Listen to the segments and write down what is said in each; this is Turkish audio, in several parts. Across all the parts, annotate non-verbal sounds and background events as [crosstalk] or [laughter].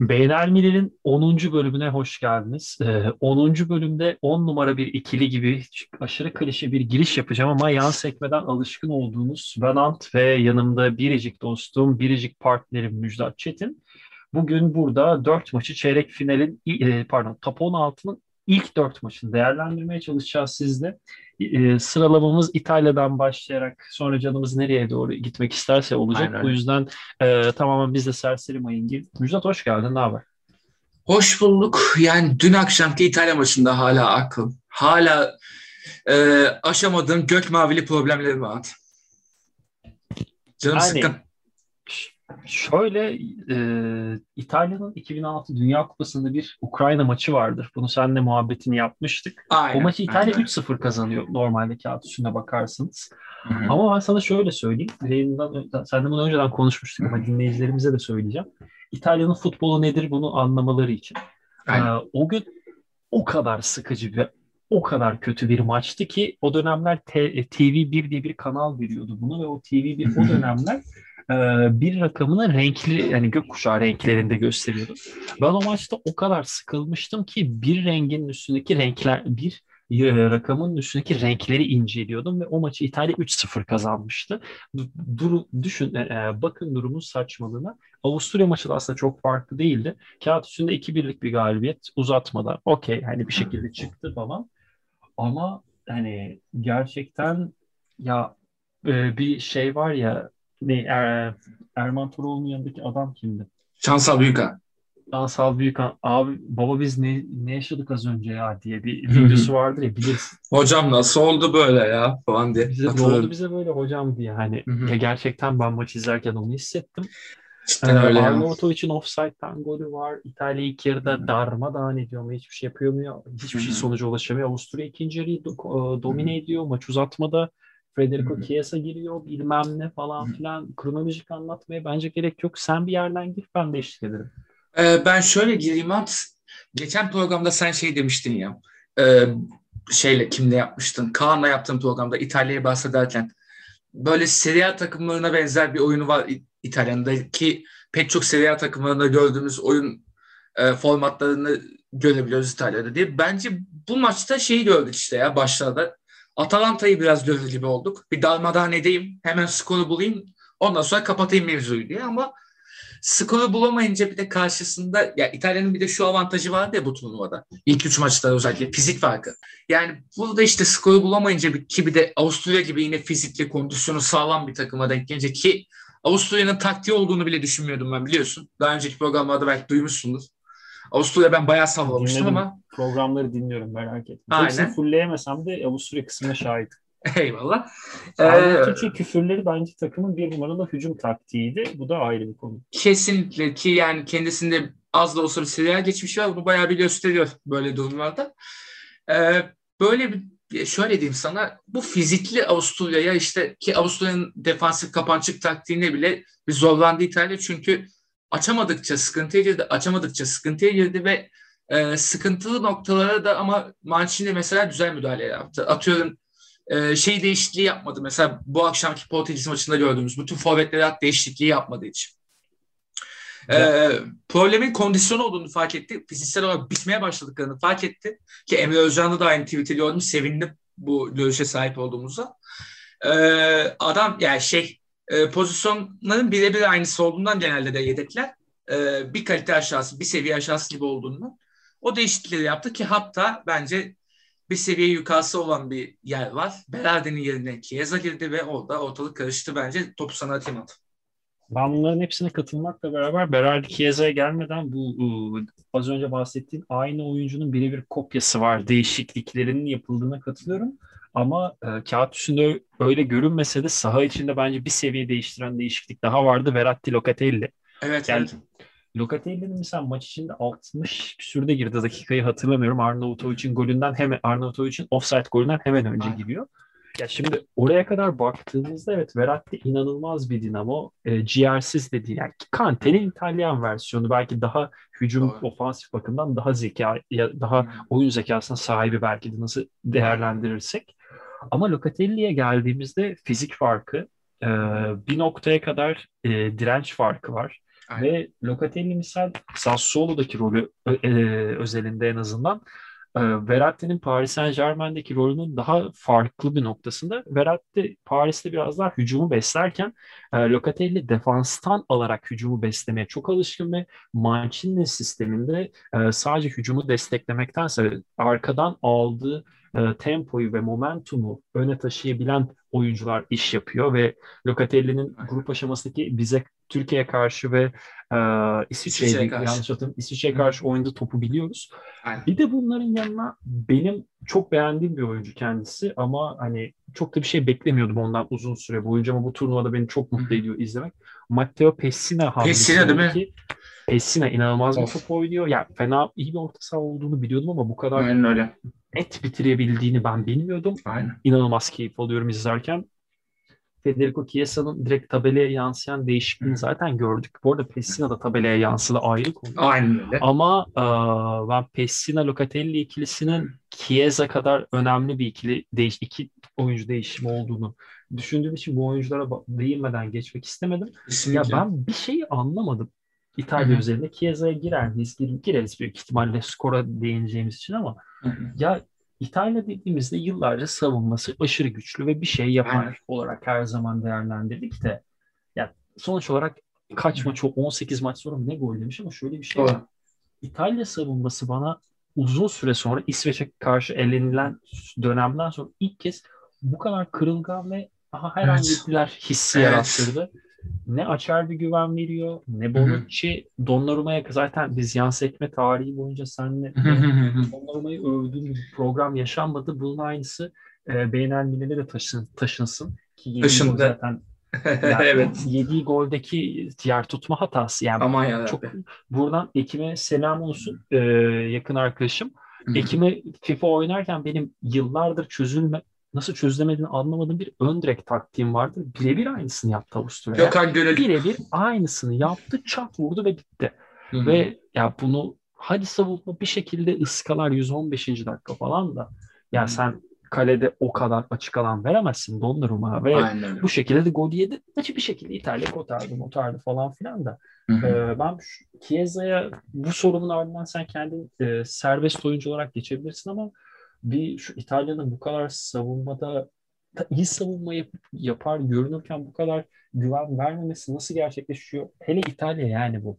Beynel Milir'in 10. bölümüne hoş geldiniz. Ee, 10. bölümde 10 numara bir ikili gibi aşırı klişe bir giriş yapacağım ama yan sekmeden alışkın olduğunuz Venant ve yanımda biricik dostum, biricik partnerim Müjdat Çetin. Bugün burada 4 maçı çeyrek finalin, e, pardon top 16'nın ilk 4 maçını değerlendirmeye çalışacağız sizle. E, sıralamamız İtalya'dan başlayarak sonra canımız nereye doğru gitmek isterse olacak. Aynen. Bu yüzden e, tamamen biz de serseri mayın gibi. Müjdat hoş geldin, ne haber? Hoş bulduk. Yani dün akşamki İtalya maçında hala akıl. Hala e, aşamadığım gök mavili problemlerim var. Canım Yani- sıkkın. Şöyle e, İtalya'nın 2006 Dünya Kupası'nda bir Ukrayna maçı vardır. Bunu seninle muhabbetini yapmıştık. Aynen. O maçı İtalya aynen. 3-0 kazanıyor normalde kağıt üstünde bakarsanız. Hı hı. Ama ben sana şöyle söyleyeyim. Yayından, senden bunu önceden konuşmuştuk ama dinleyicilerimize de söyleyeceğim. İtalya'nın futbolu nedir bunu anlamaları için. Aynen. Ee, o gün o kadar sıkıcı ve o kadar kötü bir maçtı ki o dönemler T- TV1 diye bir kanal veriyordu bunu ve o TV1 o dönemler e, bir rakamını renkli yani gökkuşağı renklerinde gösteriyordu. Ben o maçta o kadar sıkılmıştım ki bir rengin üstündeki renkler bir e, rakamın üstündeki renkleri inceliyordum ve o maçı İtalya 3-0 kazanmıştı. Du- Duru, düşün, e, e, bakın durumun saçmalığına. Avusturya maçı da aslında çok farklı değildi. Kağıt üstünde 2-1'lik bir galibiyet uzatmada. Okey hani bir şekilde çıktı falan. Ama hani gerçekten ya bir şey var ya ne er, Erman Toroğlu'nun yanındaki adam kimdi? Şansal Büyükan. Dansal Büyükan abi baba biz ne, ne yaşadık az önce ya diye bir videosu vardır ya bilirsin. Hocam nasıl oldu böyle ya falan diye. Bize, ne oldu bize böyle hocam diye hani ya gerçekten ben maç izlerken onu hissettim. Cidden Ee, öyle. Arnavutovic'in offside'dan golü var. İtalya ilk yarıda darmadağın ediyor ama hiçbir şey yapamıyor. Hiçbir şey sonuca ulaşamıyor. Avusturya ikinci yarıyı do- e, domine ediyor. Maç uzatmada Federico hı. Chiesa giriyor bilmem ne falan filan. Kronolojik anlatmaya bence gerek yok. Sen bir yerden gir ben de eşlik ederim. Ee, ben şöyle gireyim at. Geçen programda sen şey demiştin ya. e, şeyle kimle yapmıştın? Kaan'la yaptığın programda İtalya'yı bahsederken böyle Serie A takımlarına benzer bir oyunu var İtalya'daki pek çok Serie A takımlarında gördüğümüz oyun e, formatlarını görebiliyoruz İtalya'da diye. Bence bu maçta şeyi gördük işte ya başlarda. Atalanta'yı biraz görür gibi olduk. Bir darmadağın edeyim, hemen skoru bulayım, ondan sonra kapatayım mevzuyu diye ama skoru bulamayınca bir de karşısında ya İtalya'nın bir de şu avantajı vardı ya bu turnuvada. İlk üç maçta özellikle fizik farkı. Yani burada işte skoru bulamayınca bir, ki bir de Avusturya gibi yine fizikli kondisyonu sağlam bir takıma denk gelince ki Avusturya'nın taktiği olduğunu bile düşünmüyordum ben biliyorsun. Daha önceki programlarda belki duymuşsundur. Avusturya ben bayağı sallamıştım ama Programları dinliyorum merak etme. Aynen. Hepsini fullleyemesem de Avusturya kısmına şahit. [laughs] eyvallah. Ee, Arnavutovic'in küfürleri bence takımın bir numaralı hücum taktiğiydi. Bu da ayrı bir konu. Kesinlikle ki yani kendisinde az da olsa bir seriyer geçmişi var. Bu bayağı bir gösteriyor böyle durumlarda. Ee, böyle bir şöyle diyeyim sana bu fizikli Avusturya'ya işte ki Avusturya'nın defansif kapançık taktiğine bile bir zorlandı İtalya çünkü açamadıkça sıkıntıya girdi, açamadıkça sıkıntıya girdi ve e, sıkıntılı noktalara da ama Mancini mesela güzel müdahale yaptı. Atıyorum e, şey değişikliği yapmadı. Mesela bu akşamki Portekiz maçında gördüğümüz bütün forvetleri at değişikliği yapmadığı için. Ee, problemin kondisyon olduğunu fark etti. Fiziksel olarak bitmeye başladıklarını fark etti. Ki Emre Özcan'da da aynı tweet'i gördüm. Sevindim bu görüşe sahip olduğumuza. Ee, adam yani şey e, pozisyonların birebir aynısı olduğundan genelde de yedekler. Ee, bir kalite aşağısı, bir seviye aşağısı gibi olduğundan. O değişiklikleri yaptı ki hatta bence bir seviye yukarısı olan bir yer var. Berardi'nin yerine Chiesa girdi ve orada ortalık karıştı bence. Topu sana atayım at. Ben bunların hepsine katılmakla beraber Berardi Chiesa'ya gelmeden bu ıı, az önce bahsettiğim aynı oyuncunun birebir kopyası var. Değişikliklerinin yapıldığına katılıyorum. Ama e, kağıt üstünde öyle görünmese de saha içinde bence bir seviye değiştiren değişiklik daha vardı. Verratti Locatelli. Evet, Yani evet. Locatelli'nin mesela maç içinde 60 küsürde girdi dakikayı hatırlamıyorum. Arnavutovic'in golünden hemen Arnavutovic'in offside golünden hemen önce Aynen. giriyor. Ya şimdi oraya kadar baktığımızda evet Verratti inanılmaz bir dinamo. E, ciğersiz de değil. Yani Kante'nin İtalyan versiyonu belki daha hücum Doğru. ofansif bakımdan daha zeka ya daha oyun zekasına sahibi belki de nasıl değerlendirirsek. Ama Locatelli'ye geldiğimizde fizik farkı e, bir noktaya kadar e, direnç farkı var. Aynen. Ve Locatelli misal Sassuolo'daki rolü e, özelinde en azından e, Verratti'nin Paris Saint Germain'deki rolünün daha farklı bir noktasında. Verratti Paris'te biraz daha hücumu beslerken e, Locatelli defanstan alarak hücumu beslemeye çok alışkın ve Mancini sisteminde e, sadece hücumu desteklemektense arkadan aldığı e, tempoyu ve momentumu öne taşıyabilen oyuncular iş yapıyor ve Locatelli'nin grup aşamasındaki bize Türkiye'ye karşı ve e, İsviçre'ye yanlış hatırlamıyorum İsviçre'ye karşı oynadığı topu biliyoruz. Aynen. Bir de bunların yanına benim çok beğendiğim bir oyuncu kendisi ama hani çok da bir şey beklemiyordum ondan uzun süre boyunca ama bu turnuvada beni çok mutlu ediyor izlemek. Matteo Pessina Pessina değil mi? Pessina inanılmaz of. bir top oynuyor. Yani fena iyi bir orta saha olduğunu biliyordum ama bu kadar Aynen öyle. net bitirebildiğini ben bilmiyordum. Aynen. İnanılmaz keyif alıyorum izlerken. Federico Chiesa'nın direkt tabelaya yansıyan değişikliğini Hı. zaten gördük. Bu arada Pessina da tabelaya yansıdı ayrı konu. Aynen öyle. Ama e, ben Pessina Locatelli ikilisinin Chiesa kadar önemli bir ikili değiş iki oyuncu değişimi olduğunu düşündüğüm için bu oyunculara değinmeden geçmek istemedim. Kesinlikle. Ya ben bir şeyi anlamadım. İtalya Hı-hı. üzerinde Chiesa'ya girer miyiz? Gireriz büyük ihtimalle skora değineceğimiz için ama Hı-hı. ya İtalya dediğimizde yıllarca savunması aşırı güçlü ve bir şey yapar Aynen. olarak her zaman değerlendirdik de ya sonuç olarak kaç maç 18 maç sonra ne gol demiş ama şöyle bir şey var. İtalya savunması bana uzun süre sonra İsveç'e karşı elenilen dönemden sonra ilk kez bu kadar kırılgan ve aha her evet. an gittiler hissi evet. yarattırdı ne açar bir güven veriyor ne Bonucci Donnarumma'ya zaten biz yan sekme tarihi boyunca seninle Donnarumma'yı övdüğüm bir program yaşanmadı. Bunun aynısı e, Beynel de taşın, taşınsın ki Taşındı. zaten [laughs] yani evet. Yediği goldeki diğer tutma hatası. Yani Aman ya çok buradan Ekim'e selam olsun e, yakın arkadaşım. Ekim'e FIFA oynarken benim yıllardır çözülme nasıl çözülemediğini anlamadığım bir ön direk taktiğim vardı. Birebir aynısını yaptı Avusturya. Gökhan Gönül. Birebir aynısını yaptı, çat vurdu ve bitti. Hı-hı. Ve ya bunu hadi savunma bir şekilde ıskalar 115. dakika falan da ya Hı-hı. sen kalede o kadar açık alan veremezsin Donnarumma ve Aynen. bu şekilde de gol yedi. Açık bir şekilde İtalya kotardı, motardı falan filan da. Ee, ben Chiesa'ya bu sorunun ardından sen kendin e, serbest oyuncu olarak geçebilirsin ama bir şu İtalya'nın bu kadar savunmada iyi savunma yap, yapar görünürken bu kadar güven vermemesi nasıl gerçekleşiyor? Hele İtalya yani bu.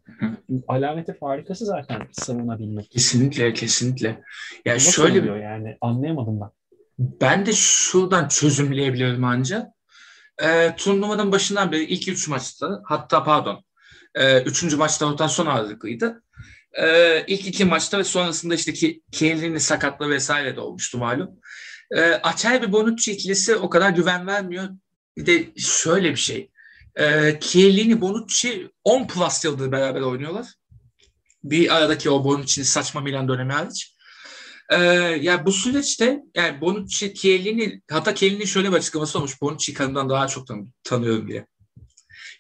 Alameti farikası zaten savunabilmek. Kesinlikle, kesinlikle. Ya nasıl şöyle bir yani anlayamadım ben. Ben de şuradan çözümleyebiliyorum ancak. E, turnuvanın başından beri ilk üç maçta hatta pardon e, üçüncü maçta rotasyon ağırlıklıydı. Ee, ilk iki maçta ve sonrasında işte ki Kiel'ini sakatlı vesaire de olmuştu malum. Ee, Açay ve Bonucci ikilisi o kadar güven vermiyor. Bir de şöyle bir şey. Ee, Chiellini, Bonucci 10 plus yıldır beraber oynuyorlar. Bir aradaki o Bonucci'nin saçma Milan dönemi hariç. Ee, yani bu süreçte yani Bonucci, Chiellini hatta Chiellini'nin şöyle bir açıklaması olmuş. Bonucci'yi kanımdan daha çok tan- tanıyorum diye.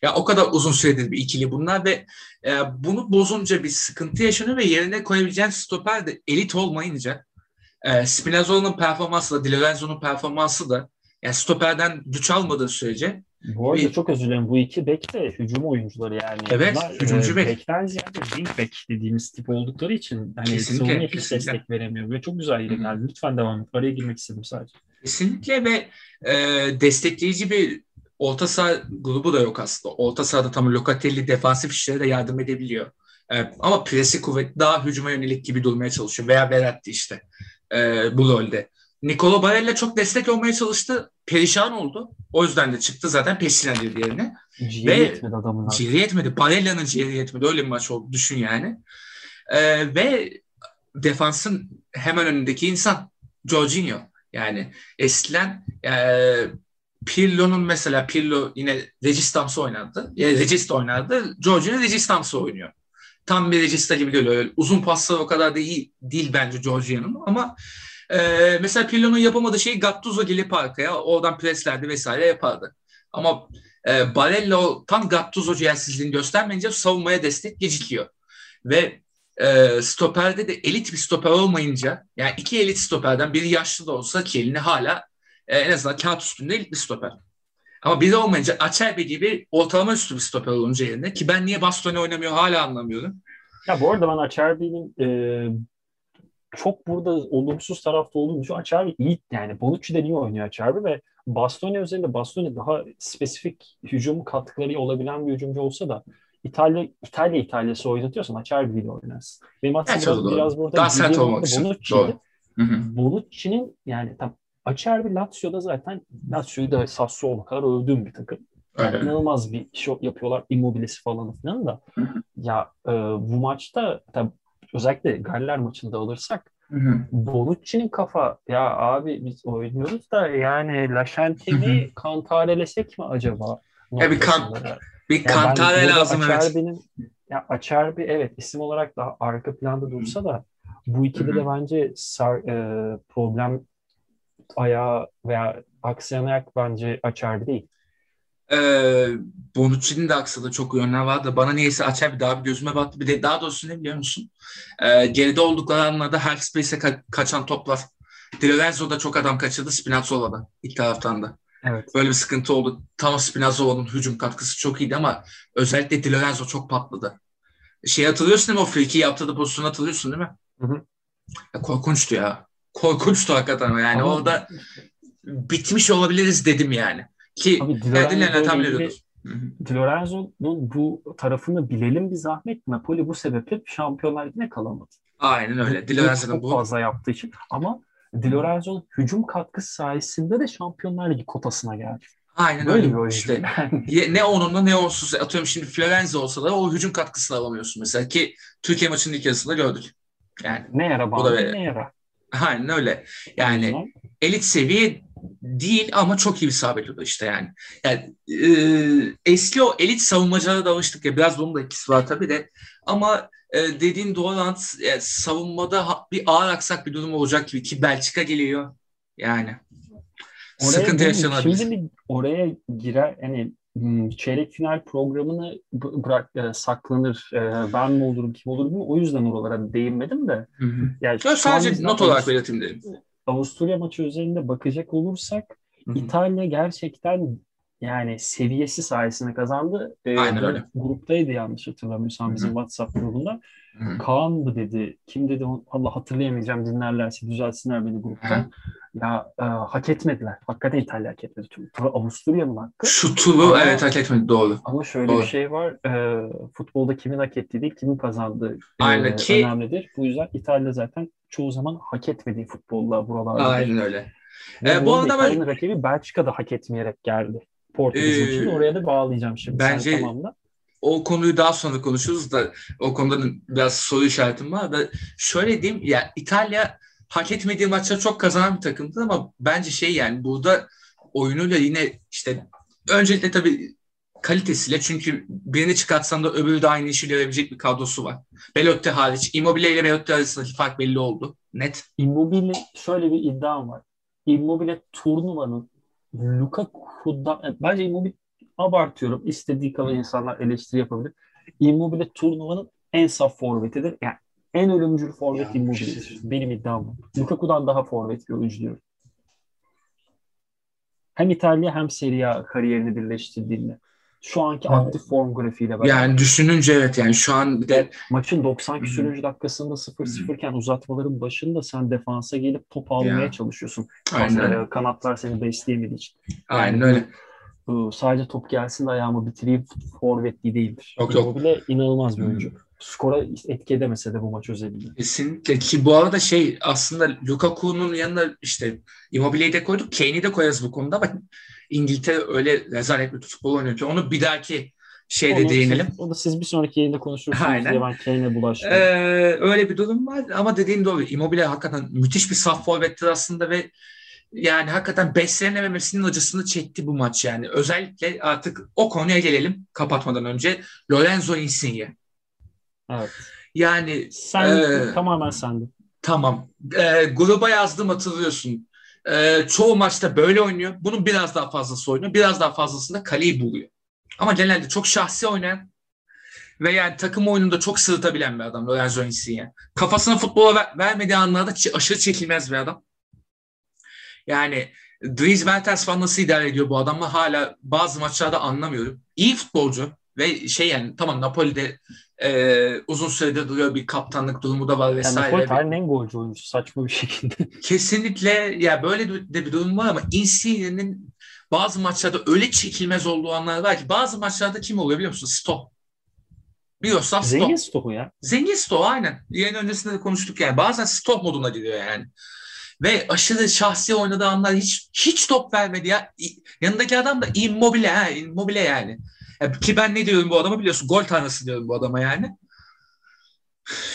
Ya o kadar uzun süredir bir ikili bunlar ve e, bunu bozunca bir sıkıntı yaşanıyor ve yerine koyabileceğin stoper de elit olmayınca e, Spinazzola'nın performansı da Di Lorenzo'nun performansı da yani stoperden güç almadığı sürece bu arada bir... çok özür dilerim. Bu iki bek de hücum oyuncuları yani. Evet, Bunlar, hücumcu e, bek. Bekten ziyade wing back dediğimiz tip oldukları için hani savunmaya hiç destek veremiyor ve çok güzel yere geldi. Lütfen devam et. Araya girmek istedim sadece. Kesinlikle ve e, destekleyici bir orta saha grubu da yok aslında. Orta sahada tam Locatelli defansif işlere de yardım edebiliyor. Evet, ama presi kuvvetli daha hücuma yönelik gibi durmaya çalışıyor. Veya Verratti işte e, bu rolde. Nicolo Barella çok destek olmaya çalıştı. Perişan oldu. O yüzden de çıktı zaten Pessina dedi yerine. Ciğeri ve yetmedi adamın. Ciğeri yetmedi. Barella'nın ciğeri yetmedi. Öyle bir maç oldu. Düşün yani. E, ve defansın hemen önündeki insan Jorginho. Yani eskiden e, Pirlo'nun mesela Pirlo yine Registams'ı oynadı. Yani Regista oynardı. Jorginho Registams'ı oynuyor. Tam bir Regista gibi geliyor. Öyle uzun pasları o kadar da iyi değil bence Jorginho'nun ama e, mesela Pirlo'nun yapamadığı şeyi Gattuso gelip arkaya oradan preslerdi vesaire yapardı. Ama e, Barella tam Gattuso ciğersizliğini göstermeyince savunmaya destek gecikiyor. Ve e, stoperde de elit bir stoper olmayınca yani iki elit stoperden biri yaşlı da olsa ki elini hala e, en azından kağıt üstünde bir stoper. Ama biri olmayınca Acerbi gibi ortalama üstü bir stoper olunca yerine ki ben niye Bastoni oynamıyor hala anlamıyorum. Ya bu arada ben Acerbi'nin e, çok burada olumsuz tarafta olduğunu düşünüyorum. Acerbi iyi yani Bonucci'den iyi oynuyor Acerbi ve Bastoni üzerinde Bastoni daha spesifik hücum katkıları olabilen bir hücumcu olsa da İtalya İtalya İtalyası oynatıyorsan Acerbi ile oynarsın. Benim aslında biraz, biraz burada daha sert olmak için. Bonucci'nin yani tam Acerbi Lazio'da zaten Lazio'yu da Sassuolo kadar övdüğüm bir takım. Yani Öyle. inanılmaz bir iş yapıyorlar. Immobilesi falan filan da. ya e, bu maçta tabii özellikle Galler maçında alırsak Bonucci'nin kafa ya abi biz oynuyoruz da yani Laşenti mi kantarelesek mi acaba? Ya bir kan bir kantare lazım evet. Ya Açerbi evet isim olarak daha arka planda dursa da bu ikili de bence sar, e, problem ayağı veya aksayan ayak bence Açerbi değil. Ee, Bonucci'nin de aksadığı çok yönler vardı. Bana niyeyse açar bir daha bir gözüme battı. Bir de daha doğrusu ne biliyor musun? Ee, geride oldukları anlarda Half Space'e ka- kaçan toplar. Di Lorenzo da çok adam kaçırdı Spinazzola'da ilk taraftan da. Evet. Böyle bir sıkıntı oldu. Tam Spinazzola'nın hücum katkısı çok iyiydi ama özellikle Di Lorenzo çok patladı. Şey hatırlıyorsun değil mi? O free yaptığı pozisyonu hatırlıyorsun değil mi? Hı hı. Ya, korkunçtu ya. Korkunçtu hakikaten. Yani ama... orada bitmiş olabiliriz dedim yani. Ki Ferdinand'la tahmin ediyordur. Di Lorenzo'nun bu tarafını bilelim bir zahmet. Napoli bu sebeple Şampiyonlar Ligi'ne kalamadı. Aynen öyle. Di Lorenzo'nun bu. fazla yaptığı için. Ama Di Lorenzo'nun hücum katkısı sayesinde de Şampiyonlar Ligi kotasına geldi. Aynen Böyle öyle. Bir işte. ne onunla ne onsuz. Atıyorum şimdi Florenzi olsa da o hücum katkısını alamıyorsun mesela ki Türkiye maçının ilk yarısında gördük. Yani ne yara bağlı ne yara. Aynen öyle. Yani elit seviye değil ama çok iyi bir sabit işte yani. Yani e, eski o elit savunmacılara da alıştık ya biraz bunun da etkisi var tabii de ama e, dediğin doğru e, savunmada bir ağır aksak bir durum olacak gibi ki Belçika geliyor yani. Oraya sıkıntı yaşanabilir. Şimdi oraya girer yani çeyrek final programını bırak e, saklanır. E, ben mi olurum kim olur bilmiyorum. O yüzden oralara değinmedim de. Hı hı. Yani sadece not olarak belirteyim dedim. Avusturya maçı üzerinde bakacak olursak Hı-hı. İtalya gerçekten yani seviyesi sayesinde kazandı. Ee, Aynen öyle. Gruptaydı yanlış hatırlamıyorsam bizim WhatsApp grubunda. Hı-hı. Dedi? Kim dedi? Allah hatırlayamayacağım dinlerlerse düzelsinler beni gruptan. Hı-hı. Ya e, hak etmediler. Hakikaten İtalya hak etmedi. Avusturya'nın hakkı. Şu turu ama, evet hak etmedi doğru. Ama şöyle doğru. bir şey var. E, futbolda kimin hak ettiği değil, kimin kazandığı e, Aynen ki, önemlidir. Bu yüzden İtalya zaten çoğu zaman hak etmediği futbolla buralarda. Aynen öyle. Ee, bu arada ben... rakibi Belçika'da hak etmeyerek geldi. Portekiz ee, için. Oraya da bağlayacağım şimdi. Bence Sen tamamla. o konuyu daha sonra konuşuruz da o konuda biraz soru işaretim var. Da şöyle diyeyim ya İtalya hak etmediği maçları çok kazanan bir takımdı ama bence şey yani burada oyunuyla yine işte öncelikle tabii kalitesiyle çünkü birini çıkartsan da öbürü de aynı işi görebilecek bir kadrosu var. Belotti hariç. Immobile ile Belotti arasındaki fark belli oldu. Net. Immobile şöyle bir iddiam var. Immobile turnuvanın Lukaku'dan bence Immobile abartıyorum. İstediği kadar insanlar eleştiri yapabilir. Immobile turnuvanın en saf forvetidir. Yani en ölümcül forvet Immobile'dir. Benim iddiam bu. Lukaku'dan daha forvet bir oyuncu diyorum. Hem İtalya hem Serie A kariyerini birleştirdiğinde. Şu anki evet. aktif form grafiğiyle beraber. Yani düşününce evet yani şu an bir de maçın 90 küsürüncü dakikasında 0-0 iken uzatmaların başında sen defansa gelip top almaya ya. çalışıyorsun. Aynen. Kanatlar seni besleyemediği için. Yani Aynen öyle. Bu, sadece top gelsin de ayağımı bitireyim forvetli değildir. Yok yok. O bile inanılmaz bir oyuncu. Skora etki edemese de bu maç özelinde. Kesinlikle ki bu arada şey aslında Lukaku'nun yanına işte Immobile'yi de koyduk. Kane'i de koyarız bu konuda ama İngiltere öyle rezalet bir futbol oynuyor ki onu bir dahaki şeyde onu değinelim. Siz, onu siz bir sonraki yayında konuşursunuz Aynen. ben Kane'e bulaştım. Ee, öyle bir durum var ama dediğin doğru. Immobile hakikaten müthiş bir saf forvettir aslında ve yani hakikaten beslenememesinin acısını çekti bu maç yani. Özellikle artık o konuya gelelim kapatmadan önce. Lorenzo Insigne. Evet. Yani sen e, tamamen sendin. Tamam. E, gruba yazdım hatırlıyorsun. E, çoğu maçta böyle oynuyor. Bunun biraz daha fazlası oynuyor. Biraz daha fazlasında kaleyi buluyor. Ama genelde çok şahsi oynayan ve yani takım oyununda çok sırıtabilen bir adam Lorenzo Insigne. Kafasına futbola ver, vermediği anlarda aşırı çekilmez bir adam. Yani Dries Mertens falan nasıl idare ediyor bu adamla hala bazı maçlarda anlamıyorum. İyi futbolcu ve şey yani tamam Napoli'de e, uzun süredir duruyor bir kaptanlık durumu da var vesaire. Yani tarihin en golcü oyuncusu saçma bir şekilde. [laughs] Kesinlikle ya böyle de bir durum var ama Insigne'nin bazı maçlarda öyle çekilmez olduğu anlar var ki bazı maçlarda kim oluyor biliyor musun? Stop. Biliyorsan stop. Zengin stopu ya. Zengin stop aynen. Yayın öncesinde de konuştuk yani. Bazen stop moduna giriyor yani. Ve aşırı şahsi oynadığı anlar hiç hiç top vermedi ya. Yanındaki adam da immobile ha, immobile yani. Ki ben ne diyorum bu adama biliyorsun. Gol tanrısı diyorum bu adama yani.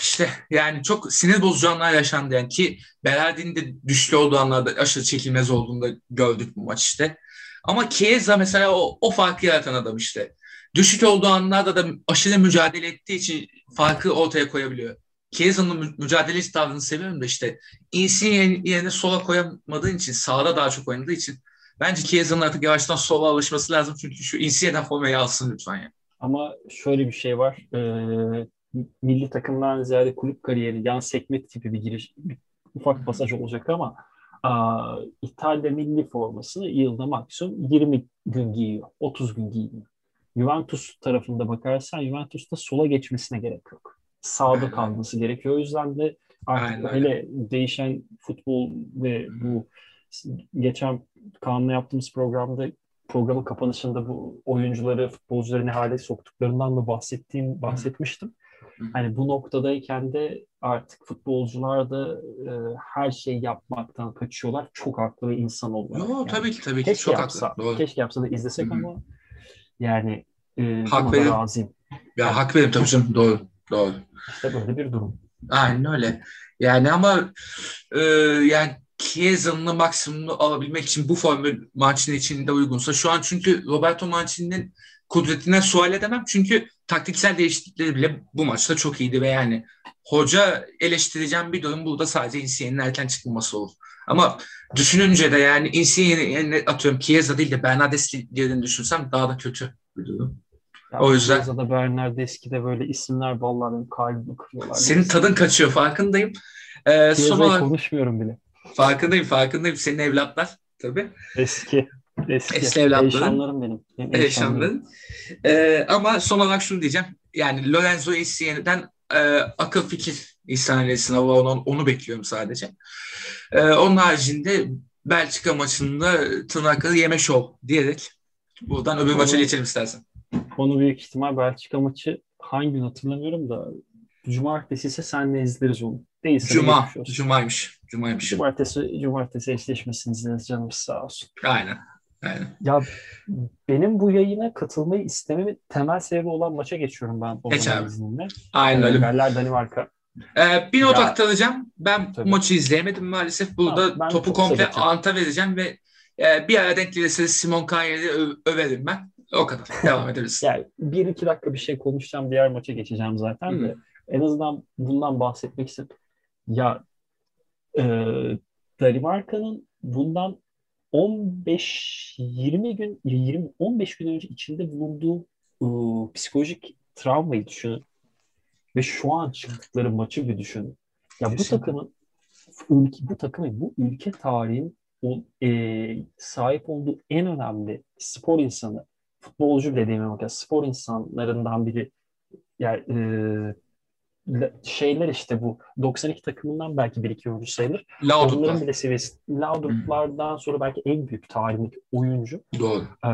İşte yani çok sinir bozucu anlar yaşandı yani ki Berardin'in de düştü olduğu anlarda aşırı çekilmez olduğunda gördük bu maç işte. Ama Chiesa mesela o, o farkı yaratan adam işte. Düşük olduğu anlarda da aşırı mücadele ettiği için farkı ortaya koyabiliyor. Chiesa'nın mü- mücadeleci tavrını seviyorum da işte Insigne yerine sola koyamadığın için sağda daha çok oynadığı için bence Chiesa'nın artık yavaştan sola alışması lazım çünkü şu Insigne'den formayı alsın lütfen ya. Ama şöyle bir şey var. Ee, milli takımdan ziyade kulüp kariyeri yan sekme tipi bir giriş bir ufak pasaj olacak ama aa, İtalya milli formasını yılda maksimum 20 gün giyiyor. 30 gün giyiyor. Juventus tarafında bakarsan Juventus'ta sola geçmesine gerek yok. Sağda kalması gerekiyor. O yüzden de artık Aynen öyle değişen futbol ve bu geçen Kaan'la yaptığımız programda programın kapanışında bu oyuncuları, futbolcuları ne hale soktuklarından da bahsettiğim, bahsetmiştim. Hani bu noktadayken de artık futbolcular da e, her şeyi yapmaktan kaçıyorlar. Çok haklı ve insan. Yo, Yani tabii ki tabii ki keşke çok yapsa, haklı. Doğru. keşke yapsa da izlesek Hı hı. ama yani e, Hak verin. razıyım. Ya hak verim tabii canım. Doğru. Doğru. İşte böyle bir durum. Aynen öyle. Yani ama e, yani Chiesa'nın maksimumunu alabilmek için bu formül Mancini için de uygunsa şu an çünkü Roberto Mancini'nin kudretinden sual edemem. Çünkü taktiksel değişiklikleri bile bu maçta çok iyiydi ve yani hoca eleştireceğim bir durum burada sadece Insigne'nin erken çıkmaması olur. Ama düşününce de yani Insigne'nin atıyorum Chiesa değil de Bernardeschi yerini düşünsem daha da kötü bir durum. Ya O yüzden- Chiesa'da Bernardeschi'de böyle isimler vallahi benim kalbimi kırıyorlar. Senin tadın kaçıyor farkındayım. Ee, son olarak konuşmuyorum bile. Farkındayım farkındayım senin evlatlar tabii. Eski. Eski. Eski evlatların. Eşanlarım benim. benim eşanlarım. Ee, ama son olarak şunu diyeceğim. Yani Lorenzo Insigne'den e, akıl fikir İhsan sınavı onu, onu bekliyorum sadece. Ee, onun haricinde Belçika maçında tırnakları yeme şov diyerek buradan öbür Onu- maça geçelim istersen. Onu büyük ihtimal Belçika maçı hangi gün hatırlamıyorum da Cumartesi ise senle izleriz onu. Değilse de Cuma. Cumaymış. Cumaymış. Cumartesi, cumartesi eşleşmesini izleriz canımız sağ olsun. Aynen. Aynen. Ya benim bu yayına katılmayı istememin temel sebebi olan maça geçiyorum ben o Geç abi. izninle. Aynen Ee, öyle. Galler Danimarka. Ee, bir not Ya- aktaracağım. Ben Tabii. maçı izleyemedim maalesef. Burada ben topu komple. Ant'a vereceğim ve e, bir ara denk gelirse Simon Kayer'i ö- överim ben. O kadar. [laughs] Devam edebiliriz. Yani bir iki dakika bir şey konuşacağım diğer maça geçeceğim zaten de. Hı. En azından bundan bahsetmek istedim. Ya e, Danimarka'nın bundan 15-20 gün 20 15 gün önce içinde bulunduğu e, psikolojik travmayı düşünün ve şu an çıktıkları maçı bir düşünün. Ya bu Kesinlikle. takımın ülke, bu takımın bu ülke tarihinin o, e, sahip olduğu en önemli spor insanı futbolcu bile diyemem bakın spor insanlarından biri yani e, şeyler işte bu 92 takımından belki bir iki oyuncu sayılır. Onların Laudrup'la. bile seviyesi Laudrup'lardan sonra belki en büyük tarihindeki oyuncu Doğru. e,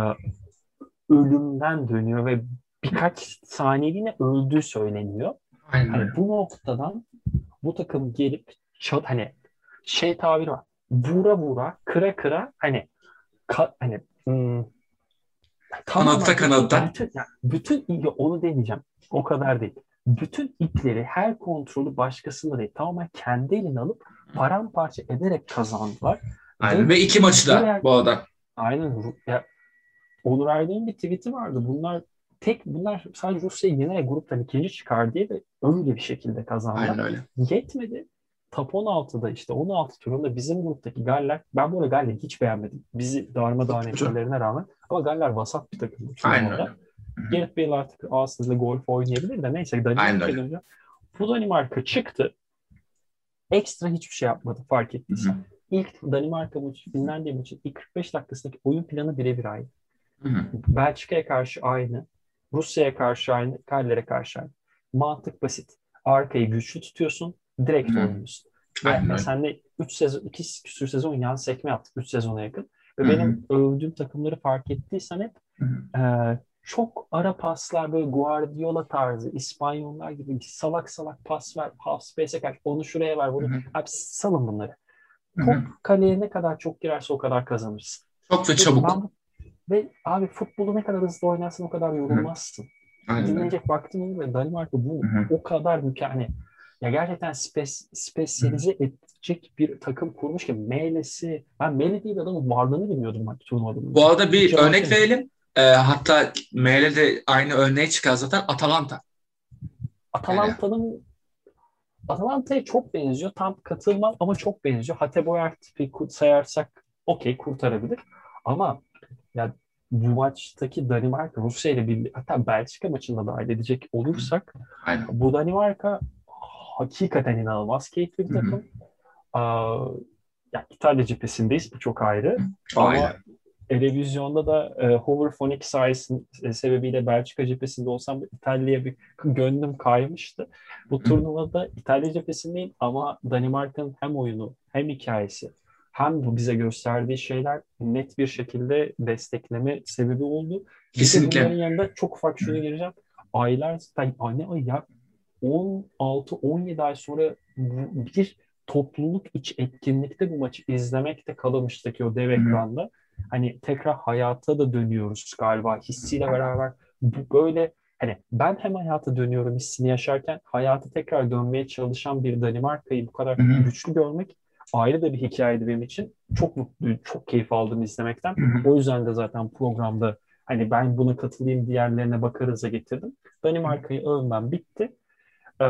ölümden dönüyor ve birkaç saniyeliğine öldüğü söyleniyor. Aynen Hani bu noktadan bu takım gelip çat, hani şey tabiri var. Vura vura, kıra kıra hani ka, hani hmm, tamamen Kanatta kanatta. Bütün, yani bütün onu demeyeceğim. O kadar değil. Bütün ipleri, her kontrolü başkasında değil. Tamamen kendi eline alıp paramparça ederek kazandılar. Aynen. Ve iki maçı da Diğer- bu arada. Aynen. Ya, Onur Aydın'ın bir tweet'i vardı. Bunlar tek bunlar sadece Rusya'yı yenerek gruptan ikinci çıkar diye ve öyle bir şekilde kazandılar. Aynen öyle. Yetmedi. Top 16'da işte 16 turunda bizim gruptaki Galler, ben bu arada Galler'i hiç beğenmedim. Bizi darmadağın etmelerine rağmen. Ama Galler vasat bir takım. Aynen öyle. Gareth Bale artık aslında golf oynayabilir de neyse Aynen Danimarka'ya döneceğim. Bu Danimarka çıktı. Ekstra hiçbir şey yapmadı fark ettiysen. Hı hı. ilk Danimarka maçı, Finlandiya maçı ilk 45 dakikasındaki oyun planı birebir aynı. Belçika'ya karşı aynı. Rusya'ya karşı aynı. Galler'e karşı aynı. Mantık basit. Arkayı güçlü tutuyorsun. Direkt oynuyorsun. Ve sen de 3 sezon, 2 küsür sezon yan sekme yaptık 3 sezona yakın. Ve Hı-hı. benim övdüğüm takımları fark ettiysen hep e, çok ara paslar böyle Guardiola tarzı İspanyollar gibi salak salak pas ver, half space'e kaç, onu şuraya ver, bunu. Hı-hı. Abi salın bunları. Top kaleye ne kadar çok girerse o kadar kazanırsın. Çok ve çabuk. Ben, ve abi futbolu ne kadar hızlı oynarsın o kadar yorulmazsın. Aynen. Dinleyecek vaktin olur ve Danimarka bu Hı-hı. o kadar mükemmel. Ya gerçekten spes, spesiyalize Hı-hı. edecek bir takım kurmuş ki Mele'si, ben Mele değil adamın varlığını bilmiyordum ben turnuvada. Bu arada bir Hiç örnek verelim. E, hatta Mele de aynı örneği çıkar zaten Atalanta. Atalanta'nın yani. Atalanta'ya çok benziyor. Tam katılmam ama çok benziyor. Hateboyer tipi sayarsak okey kurtarabilir. Ama ya bu maçtaki Danimarka Rusya ile birlikte hatta Belçika maçında dahil edecek olursak Aynen. bu Danimarka hakikaten inanılmaz keyifli bir takım. Aa, ya İtalya cephesindeyiz bu çok ayrı. Aynen. Ama televizyonda da e, hoverphonic sayesinde sebebiyle Belçika cephesinde olsam İtalya'ya bir gönlüm kaymıştı. Bu turnuvada İtalya cephesindeyim ama Danimarka'nın hem oyunu hem hikayesi hem bu bize gösterdiği şeyler net bir şekilde destekleme sebebi oldu. Kesinlikle. Bunların yanında çok ufak şunu gireceğim. Aylar, anne ay ya 16-17 ay sonra bir topluluk iç etkinlikte bu maçı izlemekte kalamıştık o dev ekranda. Hani tekrar hayata da dönüyoruz galiba hissiyle beraber. Bu böyle hani ben hem hayata dönüyorum hissini yaşarken hayata tekrar dönmeye çalışan bir Danimarka'yı bu kadar Hı-hı. güçlü görmek ayrı da bir hikayeydi benim için. Çok mutluyum, çok keyif aldım izlemekten. Hı-hı. O yüzden de zaten programda hani ben buna katılayım diğerlerine bakarız'a getirdim. Danimarka'yı övmem bitti. Ee,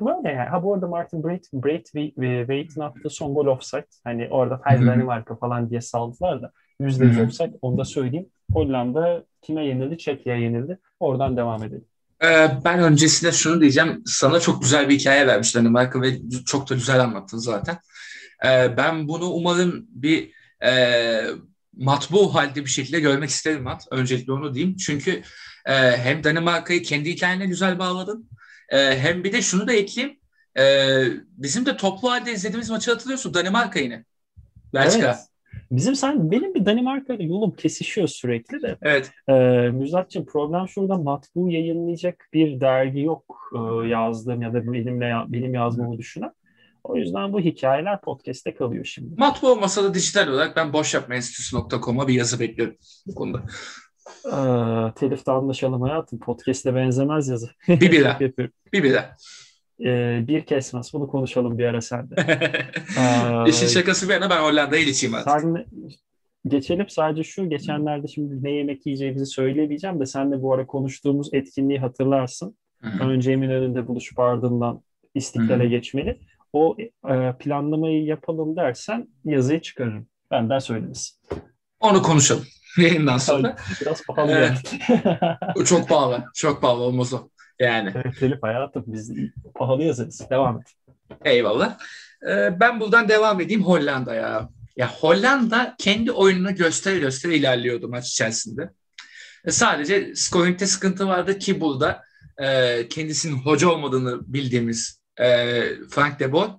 böyle yani. Ha bu arada Martin Braith, Braithwaite'in attığı son gol offside. Hani orada Hayır Danimarka falan diye saldılar da yüzde yüz offside. Onu da söyleyeyim. Hollanda kime yenildi? Çekya'ya yenildi. Oradan devam edelim. Ee, ben öncesinde şunu diyeceğim. Sana çok güzel bir hikaye vermiş Danimarka ve çok da güzel anlattın zaten. Ee, ben bunu umarım bir e, matbu halde bir şekilde görmek isterim Mat. Öncelikle onu diyeyim. Çünkü e, hem Danimarka'yı kendi hikayene güzel bağladın e, hem bir de şunu da ekleyeyim. E, bizim de toplu halde izlediğimiz maçı hatırlıyorsun. Danimarka yine. Belçika. Evet. Bizim sen benim bir Danimarka ile yolum kesişiyor sürekli de. Evet. Ee, Müjdat'cığım problem şurada matbu yayınlayacak bir dergi yok e, yazdığım ya da benimle benim yazmamı düşünen. O yüzden bu hikayeler podcast'te kalıyor şimdi. Matbu olmasa da dijital olarak ben boşyapmaenstitüsü.com'a bir yazı bekliyorum bu konuda. Ee, telifte anlaşalım hayatım. Podcast'e benzemez yazı. [laughs] Bir bira. bir bira. Ee, bir kesmez. Bunu konuşalım bir ara sende. ee, [laughs] İşin şakası bir yana ben Hollanda'ya geçeyim artık. Sen, geçelim sadece şu. Geçenlerde şimdi ne yemek yiyeceğimizi söyleyeceğim de sen de bu ara konuştuğumuz etkinliği hatırlarsın. Hı-hı. Önce Eminönü'nde buluşup ardından İstiklal'e geçmeli. O e, planlamayı yapalım dersen yazıyı çıkarırım. Benden söyleriz. Onu konuşalım [laughs] yayından sonra. Biraz pahalı ee, [laughs] çok pahalı. Çok pahalı olmaz o. Yani. Evet Telif hayatım biz pahalı yazarız. Devam et. Eyvallah. Ee, ben buradan devam edeyim Hollanda'ya. Ya Hollanda kendi oyununu göstere göstere ilerliyordu maç içerisinde. E, sadece scoring'de sıkıntı vardı ki burada e, kendisinin hoca olmadığını bildiğimiz e, Frank de Boer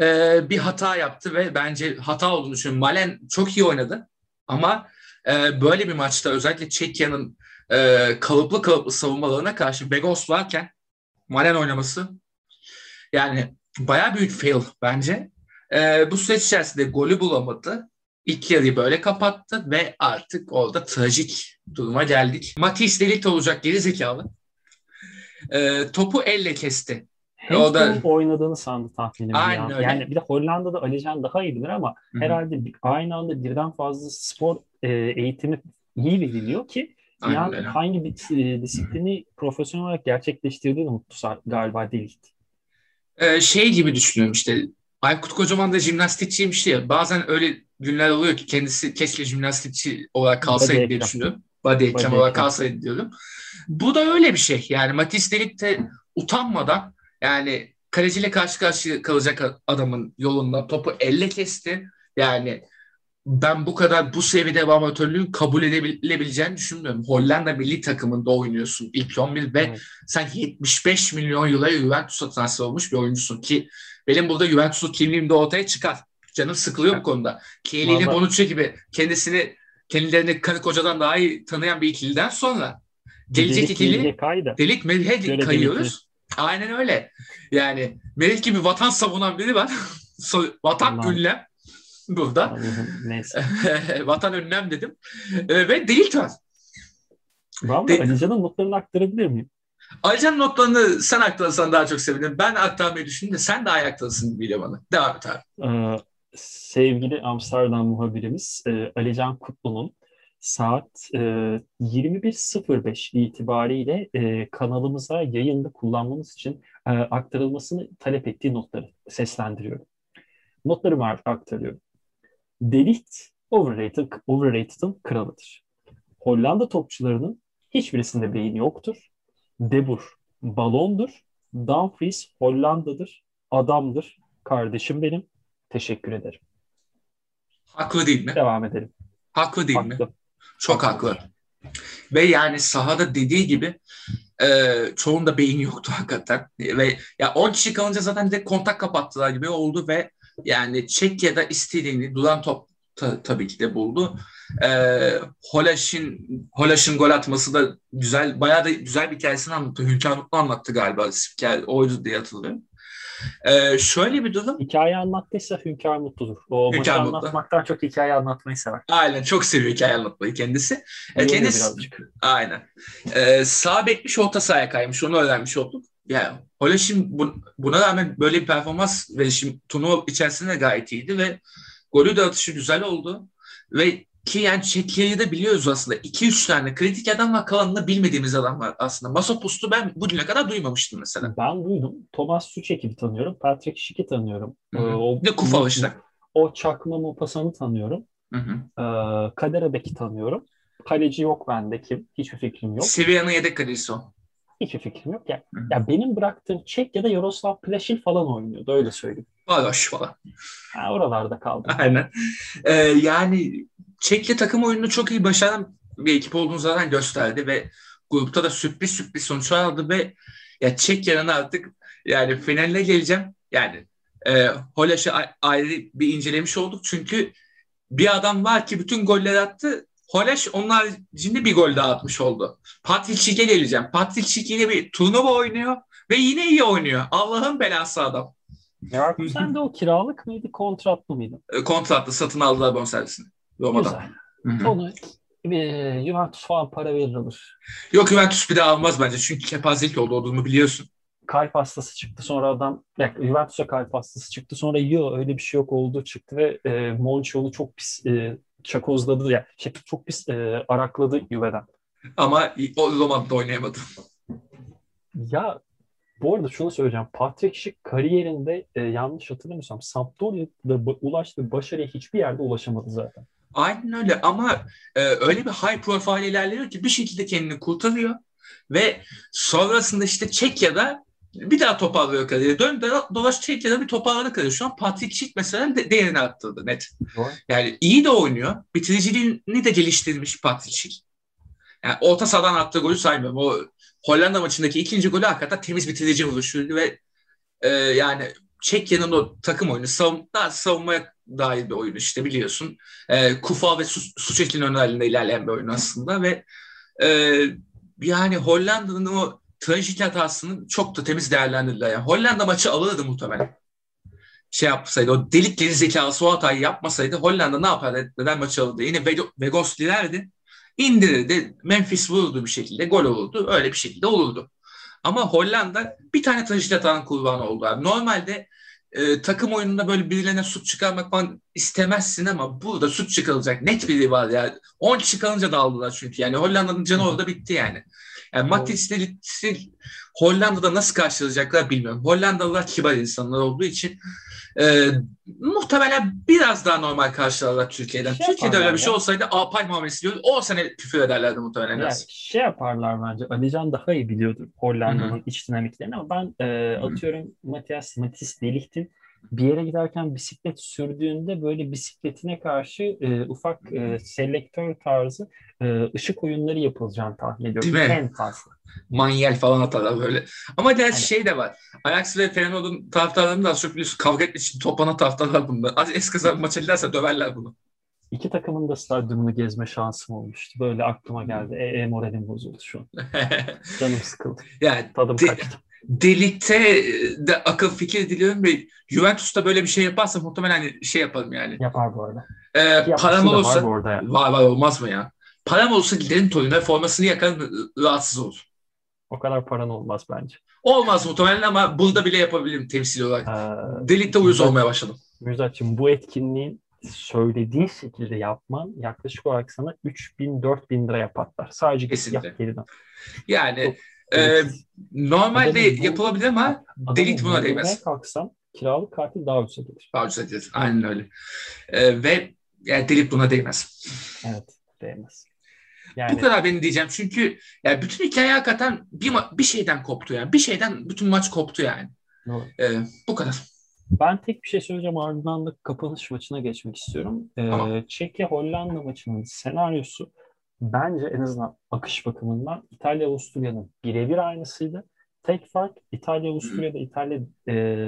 e, bir hata yaptı ve bence hata olduğunu düşünüyorum. Malen çok iyi oynadı ama e, böyle bir maçta özellikle Çekya'nın e, kalıplı kalıplı savunmalarına karşı Begos varken Malen oynaması yani baya büyük fail bence. E, bu süreç içerisinde golü bulamadı. İlk yarıyı böyle kapattı ve artık orada trajik duruma geldik. Matisse delik olacak geri zekalı. E, topu elle kesti. Da oynadığını sandı tahminim. Aynen ya. öyle. Yani bir de Hollanda'da Alican daha iyi bilir ama Hı-hı. herhalde aynı anda birden fazla spor e, eğitimi iyi veriliyor ki yani hangi bir e, disiplini profesyonel olarak gerçekleştirdiğini unuttu galiba değil. Ee, şey gibi düşünüyorum işte Aykut Kocaman da jimnastikçiymiş ya bazen öyle günler oluyor ki kendisi keşke jimnastikçi olarak kalsaydı diye düşünüyorum. Body eklem olarak kalsaydı diyorum. Bu da öyle bir şey. Yani Matisse Delik de utanmadan yani kaleciyle karşı karşıya kalacak adamın yolunda topu elle kesti. Yani ben bu kadar bu seviyede amatörlüğün kabul edilebileceğini düşünmüyorum. Hollanda milli takımında oynuyorsun ilk 11 ve evet. sen 75 milyon euroya Juventus'a transfer olmuş bir oyuncusun ki benim burada Juventus'lu kimliğim de ortaya çıkar. Canım sıkılıyor bu konuda. Chiellini Bonucci gibi kendisini kendilerini karı kocadan daha iyi tanıyan bir ikiliden sonra gelecek delik ikili delik Melih'e kayıyoruz. Aynen öyle. Yani Melih gibi vatan savunan biri var. [laughs] vatan Allah. ünlem burada. Neyse. [laughs] vatan ünlem dedim. E, ve delik var. Valla De- Alican'ın notlarını aktarabilir miyim? Alican'ın notlarını sen aktarırsan daha çok sevinirim. Ben aktarmayı düşündüm de sen daha iyi aktarırsın bile bana. Devam et abi. Ee, sevgili Amsterdam muhabirimiz e, Alican Kutlu'nun saat e, 21.05 itibariyle e, kanalımıza yayında kullanmamız için e, aktarılmasını talep ettiği notları seslendiriyorum. Notlarımı aktarıyorum. Delikt overrated, overrated'ın kralıdır. Hollanda topçularının hiçbirisinde beyin yoktur. Debur balondur. Dumfries Hollanda'dır. Adamdır. Kardeşim benim. Teşekkür ederim. Haklı değil mi? Devam edelim. Haklı değil haklı. mi? Çok haklı. Ve yani sahada dediği gibi e, çoğunda beyin yoktu [laughs] hakikaten. Ve ya 10 kişi kalınca zaten de kontak kapattılar gibi oldu ve yani Çekya'da istediğini duran top ta, tabii ki de buldu. E, Holaş'ın Holaş'ın gol atması da güzel, bayağı da güzel bir hikayesini anlattı. Hünkar Mutlu anlattı galiba. Spiker oydu diye hatırlıyorum. Ee, şöyle bir durum. Hikaye anlattıysa Hünkar Mutlu'dur. O Hünkar Mutlu. anlatmaktan çok hikaye anlatmayı sever. Aynen çok seviyor hikaye anlatmayı kendisi. Ee, kendisi aynen. Ee, sağ bekmiş orta sahaya kaymış. Onu öğrenmiş olduk. Yani Holaş'ın bu, buna rağmen böyle bir performans verişim turnuva içerisinde gayet iyiydi ve golü de atışı güzel oldu. Ve ki yani Çekya'yı da biliyoruz aslında. 2-3 tane kritik adam var kalanını bilmediğimiz adam var aslında. Masopust'u ben bugüne kadar duymamıştım mesela. Ben duydum. Thomas Suchek'i tanıyorum. Patrick Schick'i tanıyorum. Hı hı. Ee, o, ne Kufa işte. O Çakma Mopasan'ı tanıyorum. Ee, Kader Abek'i tanıyorum. Kaleci yok bende kim. Hiçbir fikrim yok. Sevilla'nın yedek kalecisi o. Hiçbir fikrim yok. Ya, yani, ya benim bıraktığım Çek ya da Yaroslav Plašil falan oynuyordu. Öyle söyleyeyim. Valoş falan. Ha, oralarda kaldım. Aynen. Ee, yani Çek'le takım oyununu çok iyi başaran bir ekip olduğunu zaten gösterdi ve grupta da sürpriz sürpriz sonuçlar aldı ve ya Çek yanına artık yani finaline geleceğim. Yani e, Holaş'ı ayrı bir incelemiş olduk çünkü bir adam var ki bütün golleri attı. Holeş onun haricinde bir gol daha atmış oldu. Patrick Schick'e geleceğim. Patrick Schick yine bir turnuva oynuyor ve yine iyi oynuyor. Allah'ın belası adam. Sen de o kiralık mıydı, kontratlı mıydı? E, kontratlı satın aldılar bonservisini. Roma'dan. Güzel. Onu e, Juventus falan para verir alır. Yok Juventus bir daha almaz bence. Çünkü kepazelik oldu olduğunu biliyorsun. Kalp hastası çıktı sonra adam yani Juventus'a kalp hastası çıktı sonra yiyor öyle bir şey yok oldu çıktı ve e, Monchi'olu çok pis e, çakozladı ya yani, şey, çok pis e, arakladı Juve'den. Ama o Roma'da oynayamadı. Ya bu arada şunu söyleyeceğim. Patrick Schick kariyerinde e, yanlış hatırlamıyorsam Sampdoria'da ulaştığı başarıya hiçbir yerde ulaşamadı zaten. Aynen öyle ama e, öyle bir high profile ilerliyor ki bir şekilde kendini kurtarıyor ve sonrasında işte Çekya'da bir daha toparlıyor kariyeri. Dön dolaş Çekya'da bir toparladı kariyeri. Şu an Patrick Schick mesela de, değerini arttırdı net. Doğru. Yani iyi de oynuyor. Bitiriciliğini de geliştirmiş Patrick Schick. Yani orta sahadan attığı golü saymıyorum. O Hollanda maçındaki ikinci golü hakikaten temiz bitirici vuruşuydu ve e, yani Çekya'nın o takım oyunu savun, daha savunmaya dair bir oyun işte biliyorsun. E, Kufa ve Suçetin önlerinde ilerleyen bir oyun aslında ve e, yani Hollanda'nın o trajik hatasını çok da temiz değerlendirdiler. Yani Hollanda maçı alırdı muhtemelen. Şey yapsaydı, o delik geri zekası o hatayı yapmasaydı Hollanda ne yapardı? Neden maçı alırdı? Yine Vegos dilerdi indirirdi. Memphis vururdu bir şekilde. Gol olurdu. Öyle bir şekilde olurdu. Ama Hollanda bir tane trajik hatanın kurbanı oldu. Abi. Normalde e, takım oyununda böyle birilerine suç çıkarmak falan istemezsin ama burada suç çıkarılacak net biri var ya. 10 kişi kalınca da aldılar çünkü. Yani Hollanda'nın canı orada bitti yani. Yani Matic Delik'i Hollanda'da nasıl karşılayacaklar bilmiyorum. Hollandalılar kibar insanlar olduğu için e, muhtemelen biraz daha normal karşılarlar Türkiye'den. Şey Türkiye'de öyle bir şey olsaydı Alpay muamelesi diyor. O sene küfür ederlerdi muhtemelen. Yani şey yaparlar bence. Alican daha iyi biliyordur Hollanda'nın iç dinamiklerini ama ben e, atıyorum Matias Matis Delik'tin bir yere giderken bisiklet sürdüğünde böyle bisikletine karşı e, ufak e, selektör tarzı e, ışık oyunları yapılacağını tahmin ediyorum. Değil mi? En fazla. Manyel falan atarlar böyle. Ama evet. şey de var. Ajax ve Feyenoord'un taraftarlarını da çok biliyorsun kavga etmek için toplana taraftarlar bunda. Az eski maç ederse döverler bunu. İki takımın da stadyumunu gezme şansım olmuştu. Böyle aklıma geldi. E, e moralim bozuldu şu an. [laughs] Canım sıkıldı. Yani Tadım de, kaçtı. Delikte de akıl fikir diliyorum ve Juventus'ta böyle bir şey yaparsa muhtemelen hani şey yaparım yani. Yapar bu arada. Ee, param olursa var, yani. var var olmaz mı ya? Param olursa giderim Torino'ya formasını yakarım rahatsız olur. O kadar paran olmaz bence. Olmaz muhtemelen ama burada bile yapabilirim temsil olarak. Ee, Delikte uyuz Müzat, olmaya başladım. Müzatçım bu etkinliğin söylediği şekilde yapman yaklaşık olarak sana 3000-4000 lira yapatlar. Sadece Kesinlikle. yap geriden. Yani e, normalde Adamın, yapılabilir ama delik buna değmez. kalksam kiralık katil daha ucuza gelir. Daha ucuza gelir. Aynen öyle. E, ve yani delik buna değmez. Evet değmez. Yani... Bu kadar benim diyeceğim. Çünkü yani bütün hikaye hakikaten bir, bir şeyden koptu yani. Bir şeyden bütün maç koptu yani. Ee, bu kadar. Ben tek bir şey söyleyeceğim ardından da kapanış maçına geçmek istiyorum. Ee, tamam. Çekya Hollanda maçının senaryosu bence en azından akış bakımından İtalya Avusturya'nın birebir aynısıydı. Tek fark İtalya Avusturya'da İtalya e,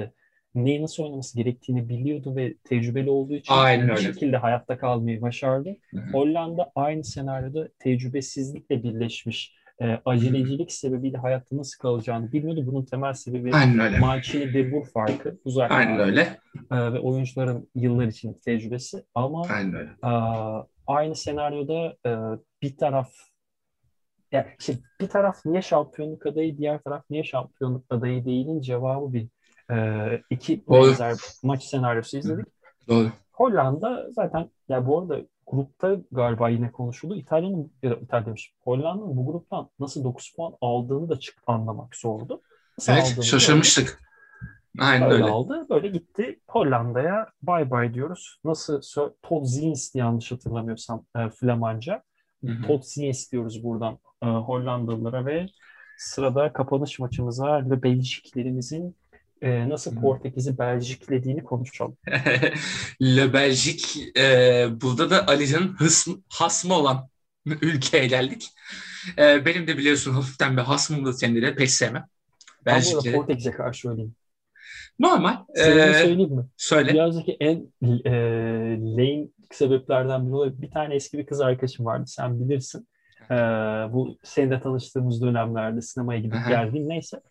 neyi nasıl oynaması gerektiğini biliyordu ve tecrübeli olduğu için Aynen bir şekilde hayatta kalmayı başardı. Hı-hı. Hollanda aynı senaryoda tecrübesizlikle birleşmiş e, acelecilik sebebiyle hayatta nasıl kalacağını bilmiyordu. Bunun temel sebebi Mancini de Bur farkı. Uzak Aynen öyle. E, ve oyuncuların yıllar için tecrübesi. Ama Aynen öyle. E, aynı senaryoda e, bir taraf yani işte bir taraf niye şampiyonluk adayı, diğer taraf niye şampiyonluk adayı değilin cevabı bir e, iki Doğru. benzer maç senaryosu izledik. Doğru. Hollanda zaten ya bu arada grupta galiba yine konuşuldu. İtalya'nın ya İtalya demiş. Hollanda'nın bu gruptan nasıl 9 puan aldığını da çık anlamak zordu. Nasıl evet şaşırmıştık. Öyle, Aynen öyle. aldı. Böyle gitti Hollanda'ya bay bay diyoruz. Nasıl Todd Zins yanlış hatırlamıyorsam e, Flamanca. Todd Zins diyoruz buradan e, Hollandalılara ve sırada kapanış maçımıza ve Belçiklerimizin e, nasıl Portekiz'i Belçiklediğini konuşalım. [laughs] Le Belçik e, burada da hısm, hasmı olan [laughs] ülkeye geldik. E, benim de biliyorsun hafiften bir hasmım da kendine pek sevmem. Belçik'e. Portekiz'e karşı öyleyim. Normal. Ee, söyleyeyim mi? Söyle. Birazcık en e, lame sebeplerden biri olabilir. Bir tane eski bir kız arkadaşım vardı. Sen bilirsin. Ee, bu seninle tanıştığımız dönemlerde sinemaya gidip geldiğim neyse.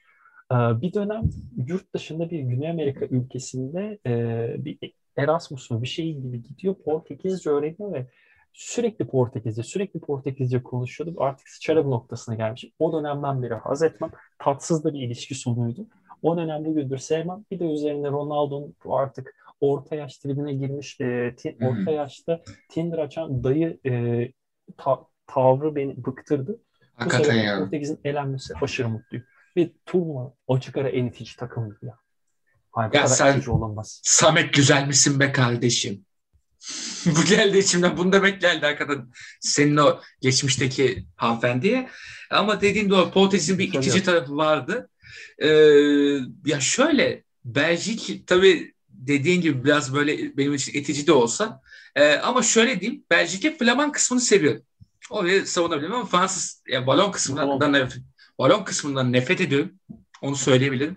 Ee, bir dönem yurt dışında bir Güney Amerika ülkesinde e, bir Erasmus'un bir şey gibi gidiyor. Portekizce öğreniyor ve sürekli Portekizce, sürekli Portekizce konuşuyordu. Artık sıçarım noktasına gelmiş. O dönemden beri haz etmem. Tatsız da bir ilişki sonuydu. O dönem bugündür sevmem. Bir de üzerine Ronaldo'nun artık orta yaş tribine girmiş, e, t- orta yaşta Tinder açan dayı e, ta- tavrı beni bıktırdı. Hakikaten ya. Portekiz'in elenmesi aşırı mutluyum ve turnuva açık ara en itici takımdı ya. Hayır, ya sen olamaz. Samet güzel misin be kardeşim? [laughs] Bu geldi içimden. Bunu demek geldi hakikaten. Senin o geçmişteki hanımefendiye. Ama dediğim doğru Portekiz'in bir itici tarafı vardı. Ee, ya şöyle Belçik tabii dediğin gibi biraz böyle benim için itici de olsa e, ama şöyle diyeyim Belçik'e Flaman kısmını seviyorum. Orayı savunabilirim ama Fransız ya balon kısmından tamam balon kısmından nefret ediyorum. Onu söyleyebilirim.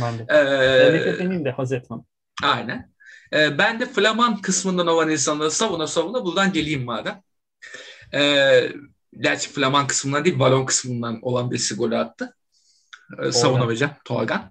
Ben de. Ee, nefret demeyeyim de haz etmem. Aynen. Ee, ben de Flaman kısmından olan insanları savuna savuna buradan geleyim madem. Ee, gerçi Flaman kısmından değil balon kısmından olan birisi golü attı. Ee, savunamayacağım. Torgan.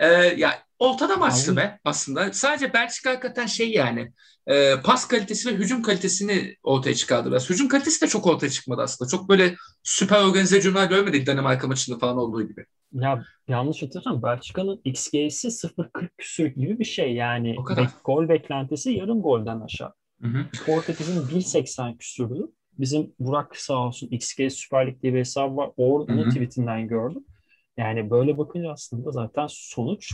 Ee, ya ortada maçtı be aslında. Sadece Belçika hakikaten şey yani e, pas kalitesi ve hücum kalitesini ortaya çıkardı biraz. Hücum kalitesi de çok ortaya çıkmadı aslında. Çok böyle süper organize hücumlar görmedik Danimarka maçında falan olduğu gibi. Ya yanlış hatırlamıyorum. Belçika'nın XG'si 0.40 küsür gibi bir şey. Yani bek, gol beklentisi yarım golden aşağı. Portekiz'in 1.80 küsürdü. bizim Burak sağ olsun XG Süper Lig diye bir hesabı var. Onun Hı-hı. tweetinden gördüm. Yani böyle bakınca aslında zaten sonuç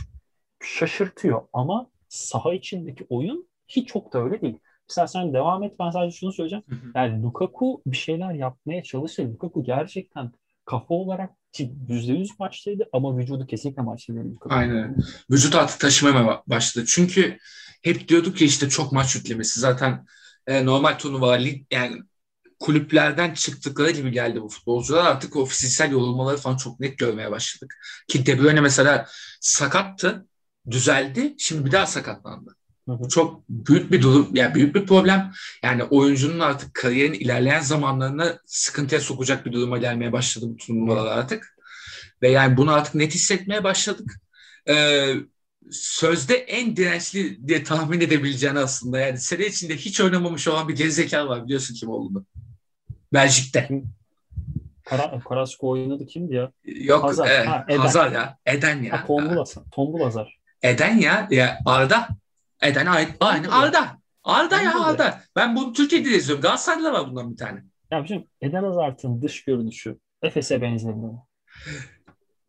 şaşırtıyor ama saha içindeki oyun hiç çok da öyle değil. Mesela sen devam et ben sadece şunu söyleyeceğim. Yani Lukaku bir şeyler yapmaya çalışıyor. Lukaku gerçekten kafa olarak %100 maçtaydı ama vücudu kesinlikle maçta değil. Lukaku. Aynen. Vücut artık taşımaya başladı. Çünkü hep diyorduk ya işte çok maç yüklemesi. Zaten e, normal turnuva yani kulüplerden çıktıkları gibi geldi bu futbolcular. Artık o fiziksel yorulmaları falan çok net görmeye başladık. Ki De Bruyne mesela sakattı, düzeldi. Şimdi bir daha sakatlandı. Hı hı. Çok büyük bir durum, yani büyük bir problem. Yani oyuncunun artık kariyerin ilerleyen zamanlarına sıkıntıya sokacak bir duruma gelmeye başladı bu turnuvalar artık. Ve yani bunu artık net hissetmeye başladık. Ee, sözde en dirençli diye tahmin edebileceğini aslında. Yani sene içinde hiç oynamamış olan bir gerizekalı var biliyorsun kim olduğunu. Belçik'te. Kara, Karasko oynadı kimdi ya? Yok Hazar, e, ha, Eden. Hazar ya. Eden ya. Ha, Tombul Hazar. Tombul Hazar. Eden ya. ya Arda. Eden aynı Arda. Arda ya Arda. Ben bunu Türkiye'de de izliyorum. Galatasaray'da var bundan bir tane. Ya bizim Eden Hazard'ın dış görünüşü Efes'e benzemiyor.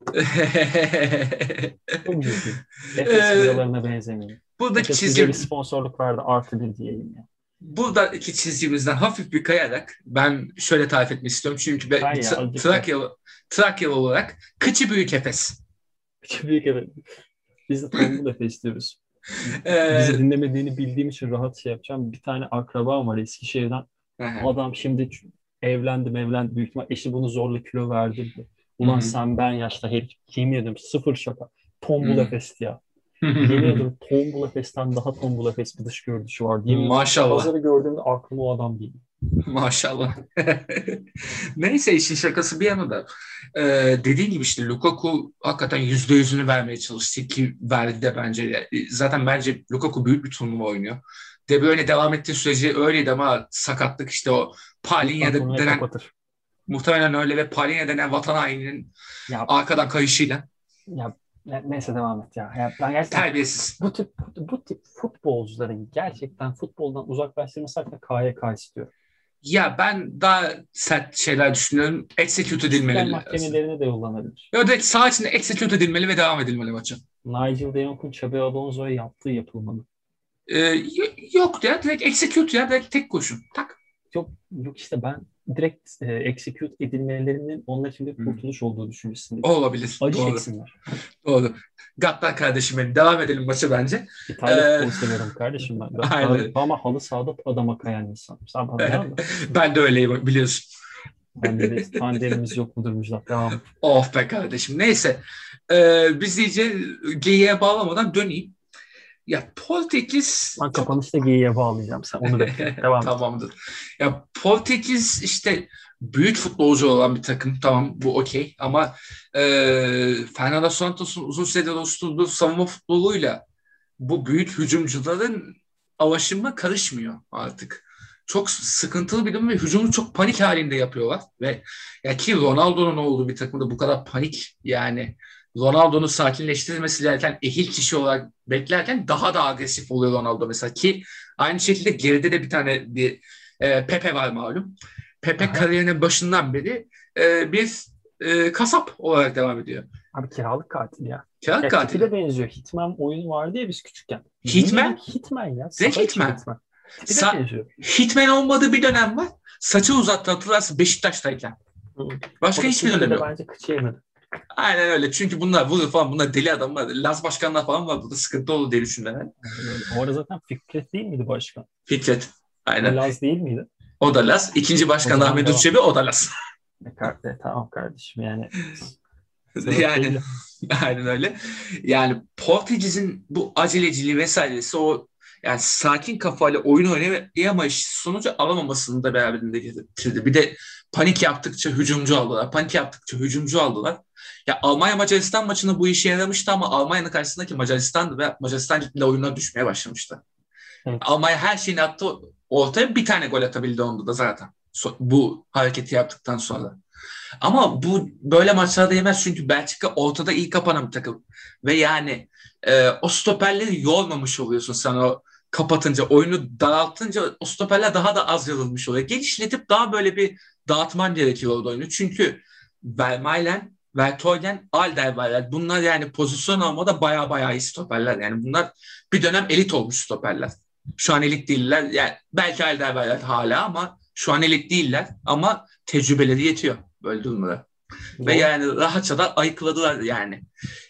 [laughs] Çok ciddi. Efes videolarına benzemiyor. Buradaki çizgi... bir sponsorluk verdi artı bir diyelim ya. Buradaki çizgimizden hafif bir kayarak ben şöyle tarif etmek istiyorum. Çünkü ben ya, Trakyalı, Trakyalı olarak Kıçı Büyük Efes. Kıçı Büyük Efes. Biz de Tombul [laughs] Efes diyoruz. Bizi dinlemediğini bildiğim için rahat şey yapacağım. Bir tane akrabam var Eskişehir'den. Adam şimdi evlendi evlendi büyük ihtimal eşi bunu zorla kilo verdi. Ulan sen ben yaşta herif kim yedim sıfır şaka. Tombul Efes'ti ya. Yemin [laughs] ederim Tombul Efes'ten daha Tombul Efes bir dış görünüşü var. Yemin Maşallah. Pazarı gördüğümde aklıma o adam değil. Maşallah. [laughs] Neyse işin şakası bir yana da ee, dediğin gibi işte Lukaku hakikaten yüzde yüzünü vermeye çalıştı ki verdi de bence. Zaten bence Lukaku büyük bir turnuva oynuyor. De böyle devam ettiği sürece öyleydi ama sakatlık işte o Palinya'da denen kapatır. muhtemelen öyle ve Palinya denen vatan haininin ya, arkadan kayışıyla. Ya neyse devam et ya. Ben gerçekten Terbiyesiz. Bu tip, bu tip futbolcuların gerçekten futboldan uzaklaştırması hakkında KYK istiyor. Ya ben daha sert şeyler düşünüyorum. Execute edilmeli. mahkemelerine de yollanabilir. Ya direkt sağ içinde execute edilmeli ve devam edilmeli maça. Nigel de Jong'un Xabi Alonso'ya yaptığı yapılmalı. Ee, yok ya direkt execute ya direkt tek koşun. Tak. Yok, yok işte ben direkt e, execute edilmelerinin onlar için bir kurtuluş hmm. olduğu düşüncesindeyim. Olabilir. Acı Doğru. çeksinler. [laughs] Doğru. Gattar kardeşim benim. Devam edelim maça bence. İtalya ee, seviyorum kardeşim ben. ben Aynen. Ama halı sahada adama kayan insan. Sen bana [laughs] Ben de öyleyim biliyorsun. De tandemimiz yok mudur Müjdat? Devam. Of be kardeşim. Neyse. Ee, biz iyice geyiğe bağlamadan döneyim. Ya Portekiz... Ben kapanışta geyiğe bağlayacağım sen onu bekle. [laughs] Devam Tamamdır. Ya Portekiz işte büyük futbolcu olan bir takım. Tamam bu okey ama e, Fernando Santos'un uzun süredir oluşturduğu savunma futboluyla bu büyük hücumcuların avaşımı karışmıyor artık. Çok sıkıntılı bir durum ve hücumu çok panik halinde yapıyorlar. Ve ya ki Ronaldo'nun olduğu bir takımda bu kadar panik yani Ronaldo'nun sakinleştirilmesi derken ehil kişi olarak beklerken daha da agresif oluyor Ronaldo mesela ki aynı şekilde geride de bir tane bir e, Pepe var malum. Pepe Aha. kariyerinin başından beri e, bir e, kasap olarak devam ediyor. Abi kiralık katil ya. Kiralık ya, katil. de benziyor. Hitman oyunu vardı ya biz küçükken. Hitman? Hitman ya. Direkt Hitman. Hitman. Sa- Hitman olmadığı bir dönem var. Saçı uzattı hatırlarsın Beşiktaş'tayken. Başka hiçbir dönem yok. Bence kıçı yemedi. Aynen öyle. Çünkü bunlar vurur falan. Bunlar deli adamlar. Laz başkanlar falan var. Burada sıkıntı olur diye düşündüler. O arada zaten Fikret değil miydi başkan? Fikret. Aynen. Laz değil miydi? O da Laz. İkinci başkan Ahmet Uçebi o da Laz. [laughs] E, tamam kardeşim yani. [laughs] yani [laughs] aynen öyle. Yani Portekiz'in bu aceleciliği vesairesi o yani sakin kafayla oyun oynayamayış sonucu alamamasını da beraberinde getirdi. Bir de panik yaptıkça hücumcu aldılar. Panik yaptıkça hücumcu aldılar. Ya Almanya Macaristan maçında bu işe yaramıştı ama Almanya'nın karşısındaki Macaristan'dı ve Macaristan cidden oyununa düşmeye başlamıştı. Evet. Almanya her şeyini attı ortaya bir tane gol atabildi onda da zaten. Bu hareketi yaptıktan sonra. Ama bu böyle maçlarda yemez çünkü Belçika ortada iyi kapanan bir takım. Ve yani e, o stoperleri yormamış oluyorsun sen o kapatınca, oyunu daraltınca o stoperler daha da az yazılmış oluyor. Genişletip daha böyle bir dağıtman gerekiyor orada oyunu. Çünkü Vermaelen, Vertonghen, Alderweireld bunlar yani pozisyon almada baya baya iyi stoperler. Yani bunlar bir dönem elit olmuş stoperler. Şu an elit değiller. Yani belki Alderweireld hala ama şu an elit değiller. Ama tecrübeleri yetiyor böyle durumlara. Ve yani rahatça da ayıkladılar yani.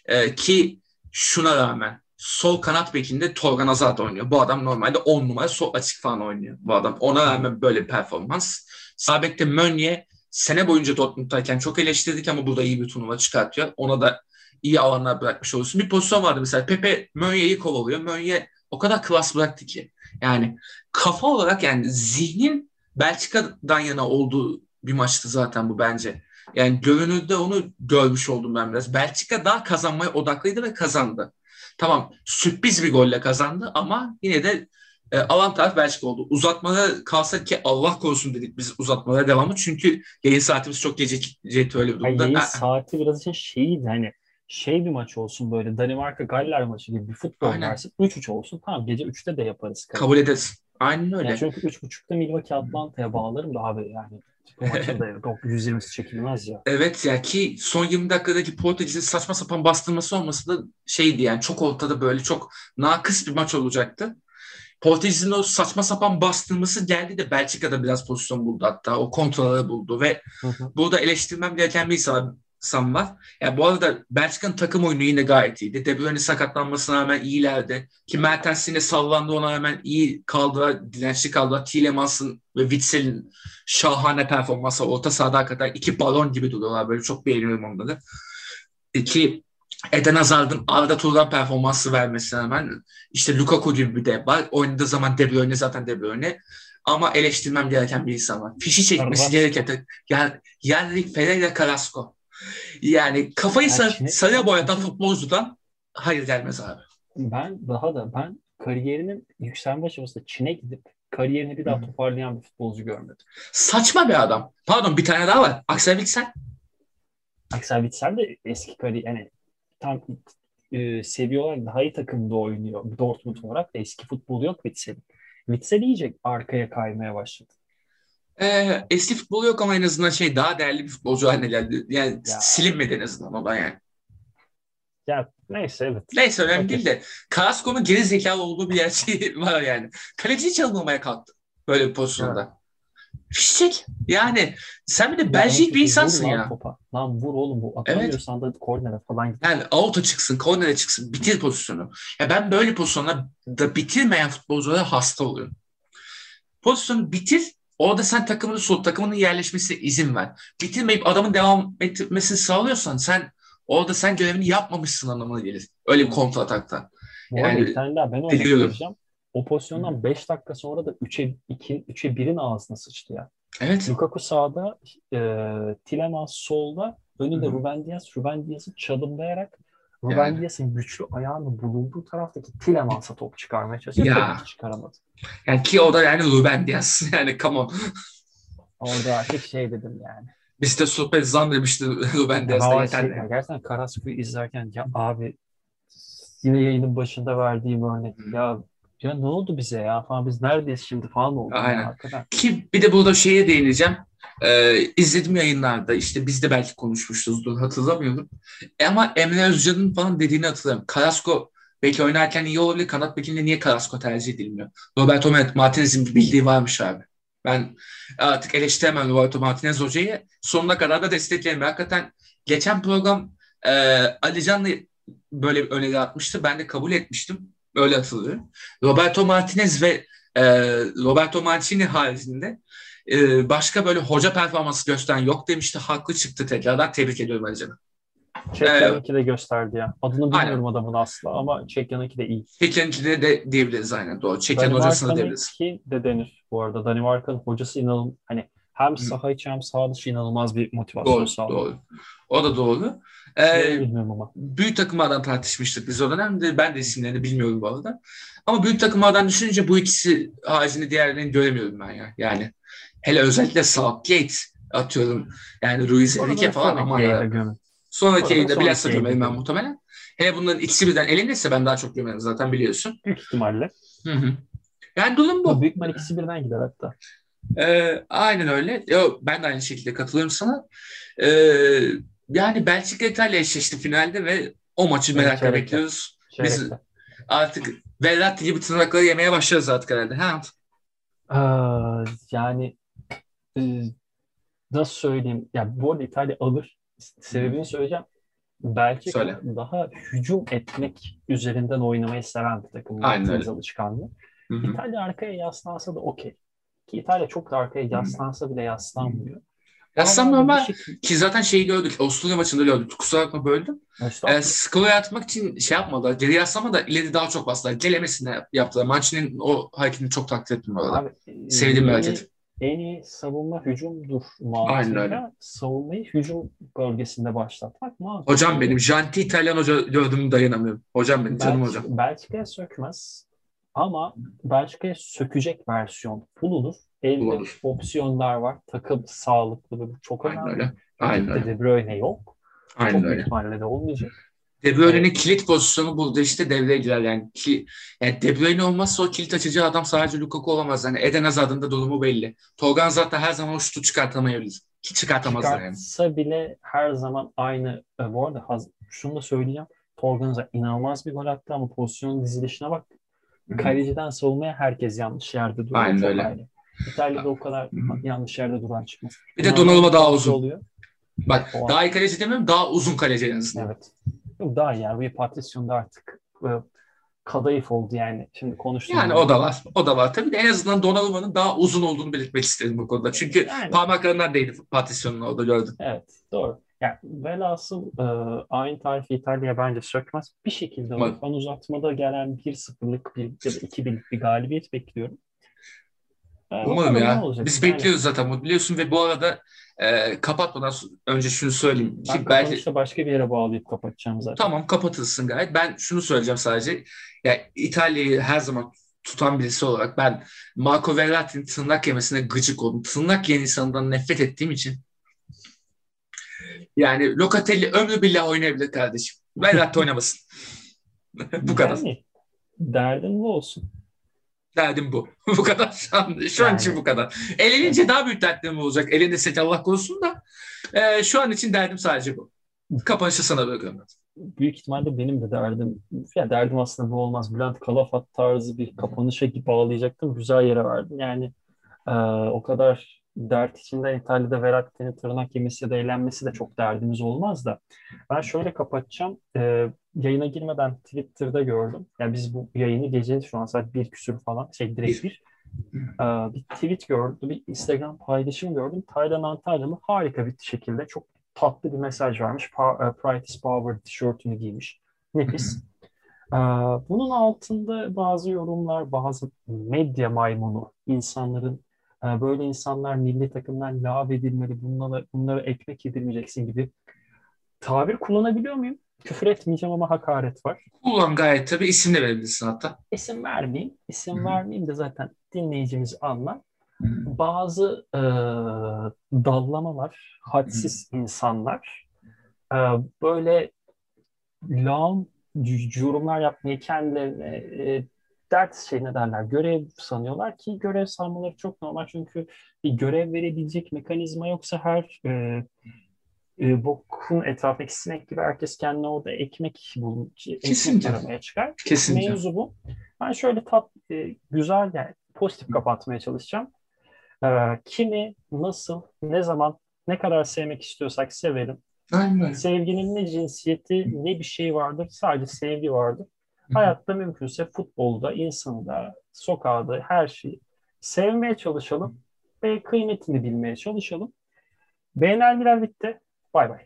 Ee, ki şuna rağmen sol kanat bekinde Torgan Azat oynuyor. Bu adam normalde 10 numara sol açık falan oynuyor. Bu adam ona rağmen böyle performans. Sağ bekte Mönye sene boyunca Dortmund'dayken çok eleştirdik ama burada iyi bir turnuva çıkartıyor. Ona da iyi alanlar bırakmış olursun. Bir pozisyon vardı mesela Pepe Mönye'yi kovalıyor. Mönye o kadar klas bıraktı ki. Yani kafa olarak yani zihnin Belçika'dan yana olduğu bir maçtı zaten bu bence. Yani görünürde onu görmüş oldum ben biraz. Belçika daha kazanmaya odaklıydı ve kazandı. Tamam sürpriz bir golle kazandı ama yine de e, avantaj Belçika oldu. Uzatmada kalsa ki Allah korusun dedik biz uzatmalara devamı. Çünkü yayın saatimiz çok gece gecikti öyle bir durumda. Hayır, yayın saati biraz için şeyiydi hani şey bir maç olsun böyle Danimarka Galler maçı gibi bir futbol Aynen. versin. 3-3 olsun. Tamam gece 3'te de yaparız. Kabul ederiz. Aynen öyle. Yani çünkü 3.30'da Milwaukee Atlanta'ya bağlarım da abi yani bu maçın da 120'si çekilmez ya. [laughs] Evet ya ki son 20 dakikadaki Portekiz'in saçma sapan bastırması olması da şeydi yani çok ortada böyle çok nakıs bir maç olacaktı. Portekiz'in o saçma sapan bastırması geldi de Belçika'da biraz pozisyon buldu hatta. O kontrolleri buldu ve hı hı. burada eleştirmem gereken bir insan, Sam var. Yani bu arada Belçika'nın takım oyunu yine gayet iyiydi. De Bruyne sakatlanmasına rağmen iyilerdi. Ki Mertens yine sallandı ona rağmen iyi kaldılar, dirençli kaldılar. Tielemans'ın ve Witzel'in şahane performansı orta sahada kadar iki balon gibi duruyorlar. Böyle çok beğeniyorum onları. Ki Eden Hazard'ın Arda Turan performansı vermesine rağmen işte Lukaku gibi bir de var. Oynadığı zaman De Bruyne zaten De Bruyne. Ama eleştirmem gereken bir insan var. Fişi çekmesi gereken yani, yani Ferreira Carrasco. Yani kafayı sar, Çin'e... sarıya boyatan futbolcudan hayır gelmez abi. Ben daha da ben kariyerinin yükselme aşamasında Çin'e gidip kariyerini bir daha Hı. toparlayan bir futbolcu görmedim. Saçma bir adam. Pardon bir tane daha var. Axel Witsel. Axel Witsel de eski kariyer yani tam e, seviyorlar daha iyi takımda oynuyor Dortmund olarak da eski futbolu yok Witsel'in. Witsel iyice arkaya kaymaya başladı. Ee, eski futbol yok ama en azından şey daha değerli bir futbolcu haline geldi. Yani ya. silinmedi en azından o da yani. Ya neyse evet. Neyse önemli okay. değil de Carrasco'nun geri zekalı olduğu bir gerçeği [laughs] var yani. Kaleciyi çalmamaya kalktı böyle bir pozisyonda. Evet. Fişek. Yani sen bir de Belçik bir insansın ya. Topa. Lan vur oğlum bu. Atamıyorsan evet. da kornere falan git. Yani out'a çıksın, kornere çıksın. Bitir pozisyonu. Ya ben böyle pozisyonda da bitirmeyen futbolculara hasta oluyorum. Pozisyonu bitir Orada sen takımını sol, takımının yerleşmesine izin ver. Bitirmeyip adamın devam etmesini sağlıyorsan sen orada sen görevini yapmamışsın anlamına gelir. Öyle bir kontra atakta. Bu yani, bir tane daha ben örnek O pozisyondan 5 dakika sonra da 3'e 2 3'e 1'in ağzına sıçtı ya. Evet. Lukaku sağda, e, Tilemans solda, önünde Ruben Diaz, Ruben Diaz'ı çalımlayarak Ruben yani. Diaz'ın güçlü ayağını bulunduğu taraftaki Tilemans'a top çıkarmaya çalışıyor. Ya. çıkaramadı. Yani ki o da yani Ruben Diaz. [laughs] Yani come on. Orada artık şey dedim yani. Biz de sohbet zannetmişti Ruben Diaz'da yeter. Şey, yani. Gerçekten Karasu'yu izlerken ya abi yine yayının başında verdiğim örnek ya ya ne oldu bize ya falan biz neredeyiz şimdi falan oldu. Aynen. Ya, Ki bir de burada şeye değineceğim. Ee, izledim yayınlarda işte biz de belki konuşmuşuzdur hatırlamıyorum. E ama Emre Özcan'ın falan dediğini hatırlıyorum. Carrasco belki oynarken iyi olabilir. Kanat bekinde niye Carrasco tercih edilmiyor? Roberto Martinez'in bir bildiği varmış abi. Ben artık eleştiremem Roberto Martinez hocayı. Sonuna kadar da desteklerim. Hakikaten geçen program e, Ali Can'la böyle bir öneri atmıştı. Ben de kabul etmiştim. Öyle hatırlıyorum. Roberto Martinez ve e, Roberto Mancini haricinde e, başka böyle hoca performansı gösteren yok demişti. Haklı çıktı tekrardan. Tebrik ediyorum Alican'ı. Çekya'nınki ee, de gösterdi ya. Adını bilmiyorum aynen. adamın asla ama Çekya'nınki de iyi. Çekya'nınki de, de diyebiliriz aynen doğru. Çekya'nın hocasını diyebiliriz. de denir bu arada. Danimarka'nın hocası inanılmaz hani hem saha içi hem saha dışı inanılmaz bir motivasyon doğru, sağlıyor. Doğru. O da doğru. Ee, bilmiyorum ama. Büyük takımlardan tartışmıştık biz o dönemde. Ben de isimlerini bilmiyorum bu arada. Ama büyük takımlardan düşününce bu ikisi haricinde diğerlerini göremiyorum ben ya. Yani hele özellikle Southgate atıyorum. Yani Ruiz Enrique falan ama sonraki yayında bilhassa gömerim ben muhtemelen. Hele bunların ikisi birden elenirse ben daha çok gömerim zaten biliyorsun. Büyük ihtimalle. Hı hı. Yani durum bu. Büyük ihtimal ikisi birden gider hatta. Ee, aynen öyle. Yo, ben de aynı şekilde katılıyorum sana. Ee, yani Belçika İtalya eşleşti finalde ve o maçı Evet, merakla bekliyoruz. Biz Çeyrekte. artık Verratti gibi tırnakları yemeye başlarız artık herhalde. Ha? Aa, yani e, nasıl söyleyeyim? Ya bu arada İtalya alır. Sebebini söyleyeceğim. Belçika Söyle. daha hücum etmek üzerinden oynamayı seven bir takım. Aynen öyle. Alışkanlığı. Hı hı. İtalya arkaya yaslansa da okey. Ki İtalya çok da arkaya yaslansa bile yaslanmıyor. Yaslanma Ama ama şekilde- ki zaten şeyi gördük. Avusturya maçında gördük. Kusura bakma böldüm. E, skoru atmak için şey yapmadılar. Geri yaslama da ileri daha çok bastılar. Gelemesine yaptılar. Mancini'nin o hareketini çok takdir ettim bu arada. Abi, Sevdiğim bir hareket. En iyi savunma hücumdur Aynen öyle. mantığıyla savunmayı hücum bölgesinde başlatmak mantıklı. Hocam benim. Janti İtalyan hoca gördüğümü dayanamıyorum. Hocam benim. Canım Belç- hocam. Belçika'ya sökmez ama Belçika'ya sökecek versiyon Pulu'dur. Elde Pulu'dur. opsiyonlar var. Takım sağlıklı ve bu çok Aynen önemli. öyle. Aynen öyle. De Bruyne yok. Aynen çok öyle. ihtimalle de olmayacak. De Bruyne'nin kilit pozisyonu burada işte devreye girer yani. Ki, yani De Bruyne olmazsa o kilit açıcı adam sadece Lukaku olamaz. Yani Eden Hazard'ın da durumu belli. Tolgan zaten her zaman o şutu çıkartamayabilir. Ki çıkartamazlar yani. Çıkartsa bile her zaman aynı. E, bu arada şunu da söyleyeceğim. Torganza inanılmaz bir gol attı ama pozisyonun dizilişine bak. Kaleciden savunmaya herkes yanlış yerde duruyor. Aynen öyle. ayrı. İtalya'da o kadar yanlış yerde duran çıkmaz. Bir de Donnarumma daha uzun. Oluyor. Bak O- daha iyi kaleci demiyorum daha uzun kaleci en azından. Evet. Yok daha iyi yani. Rui Patricio da artık e, kadayıf oldu yani. Şimdi konuştuğum Yani o da var. O da var. Tabii de en azından Donnarumma'nın daha uzun olduğunu belirtmek istedim bu konuda. Çünkü Yani. parmaklarından değdi Patricion'un orada gördüm. Evet doğru. Yani velhasıl e, aynı tarifi İtalya bence sökmez. Bir şekilde alır. Ben uzatmada gelen 1-0'lık bir ya da 2-1'lik bir galibiyet bekliyorum. E, Umarım bakalım ne ya. olacak. Biz Yani bekliyoruz zaten biliyorsun ve bu arada e, kapatmadan önce şunu söyleyeyim. Ben Ki belki başka bir yere bağlayıp kapatacağım zaten. Tamam kapatılsın gayet. Ben şunu söyleyeceğim sadece. Ya İtalya'yı her zaman tutan birisi olarak ben Marco Verratti'nin tırnak yemesine gıcık oldum. Tırnak yiyen insandan nefret ettiğim için. Yani Locatelli ömrü billah oynayabilir kardeşim. Verratti oynamasın. [laughs] bu kadar. Yani, derdin bu olsun. Derdim bu. [laughs] bu kadar. Şu an, şu an Yani- için bu kadar. Elenince daha büyük dertlerim olacak. Elinde set Allah korusun da. e, şu an için derdim sadece bu. Kapanışı sana bırakıyorum. Büyük ihtimalle benim de derdim. Ya derdim aslında bu olmaz. Bülent Kalafat tarzı bir kapanışa bağlayacaktım. Güzel yere verdin. Yani e, o kadar dert içinden İtalya'da Verratti'nin tırnak yemesi ya da eğlenmesi de çok derdimiz olmaz da. Ben şöyle kapatacağım. E, yayına girmeden Twitter'da gördüm. Yani biz bu yayını gece şu an saat bir küsür falan şey direkt bir. E, bir tweet gördüm. Bir Instagram paylaşım gördüm. Taylan Antalyalı harika bir şekilde çok tatlı bir mesaj vermiş. E, Pride is Power tişörtünü giymiş. Nefis. [laughs] Ee, Bunun altında bazı yorumlar, bazı medya maymunu, insanların böyle insanlar milli takımdan lav edilmeli, bunlara, bunlara ekmek yedirmeyeceksin gibi tabir kullanabiliyor muyum? Küfür etmeyeceğim ama hakaret var. Kullan gayet tabii isim de verebilirsin hatta. İsim vermeyeyim. İsim Hı hı. vermeyeyim de zaten dinleyicimiz anlar. Bazı e, dallamalar, hadsiz insanlar e, böyle lağım yorumlar yapmayı kendilerine e, dert şey ne derler görev sanıyorlar ki görev sanmaları çok normal çünkü bir görev verebilecek mekanizma yoksa her e, e, bokun etrafındaki sinek gibi herkes kendine orada ekmek bul ekmek Kesinlikle. aramaya çıkar. Kesinlikle. Mevzu bu. Ben şöyle tat e, güzel yani pozitif kapatmaya çalışacağım. E, kimi, nasıl, ne zaman, ne kadar sevmek istiyorsak sevelim. Aynen. Sevginin ne cinsiyeti ne bir şey vardır. Sadece sevgi vardır. Hayatta mümkünse futbolda, insanda, sokağda her şeyi sevmeye çalışalım ve kıymetini bilmeye çalışalım. Beğenenler bitti. Bay bay.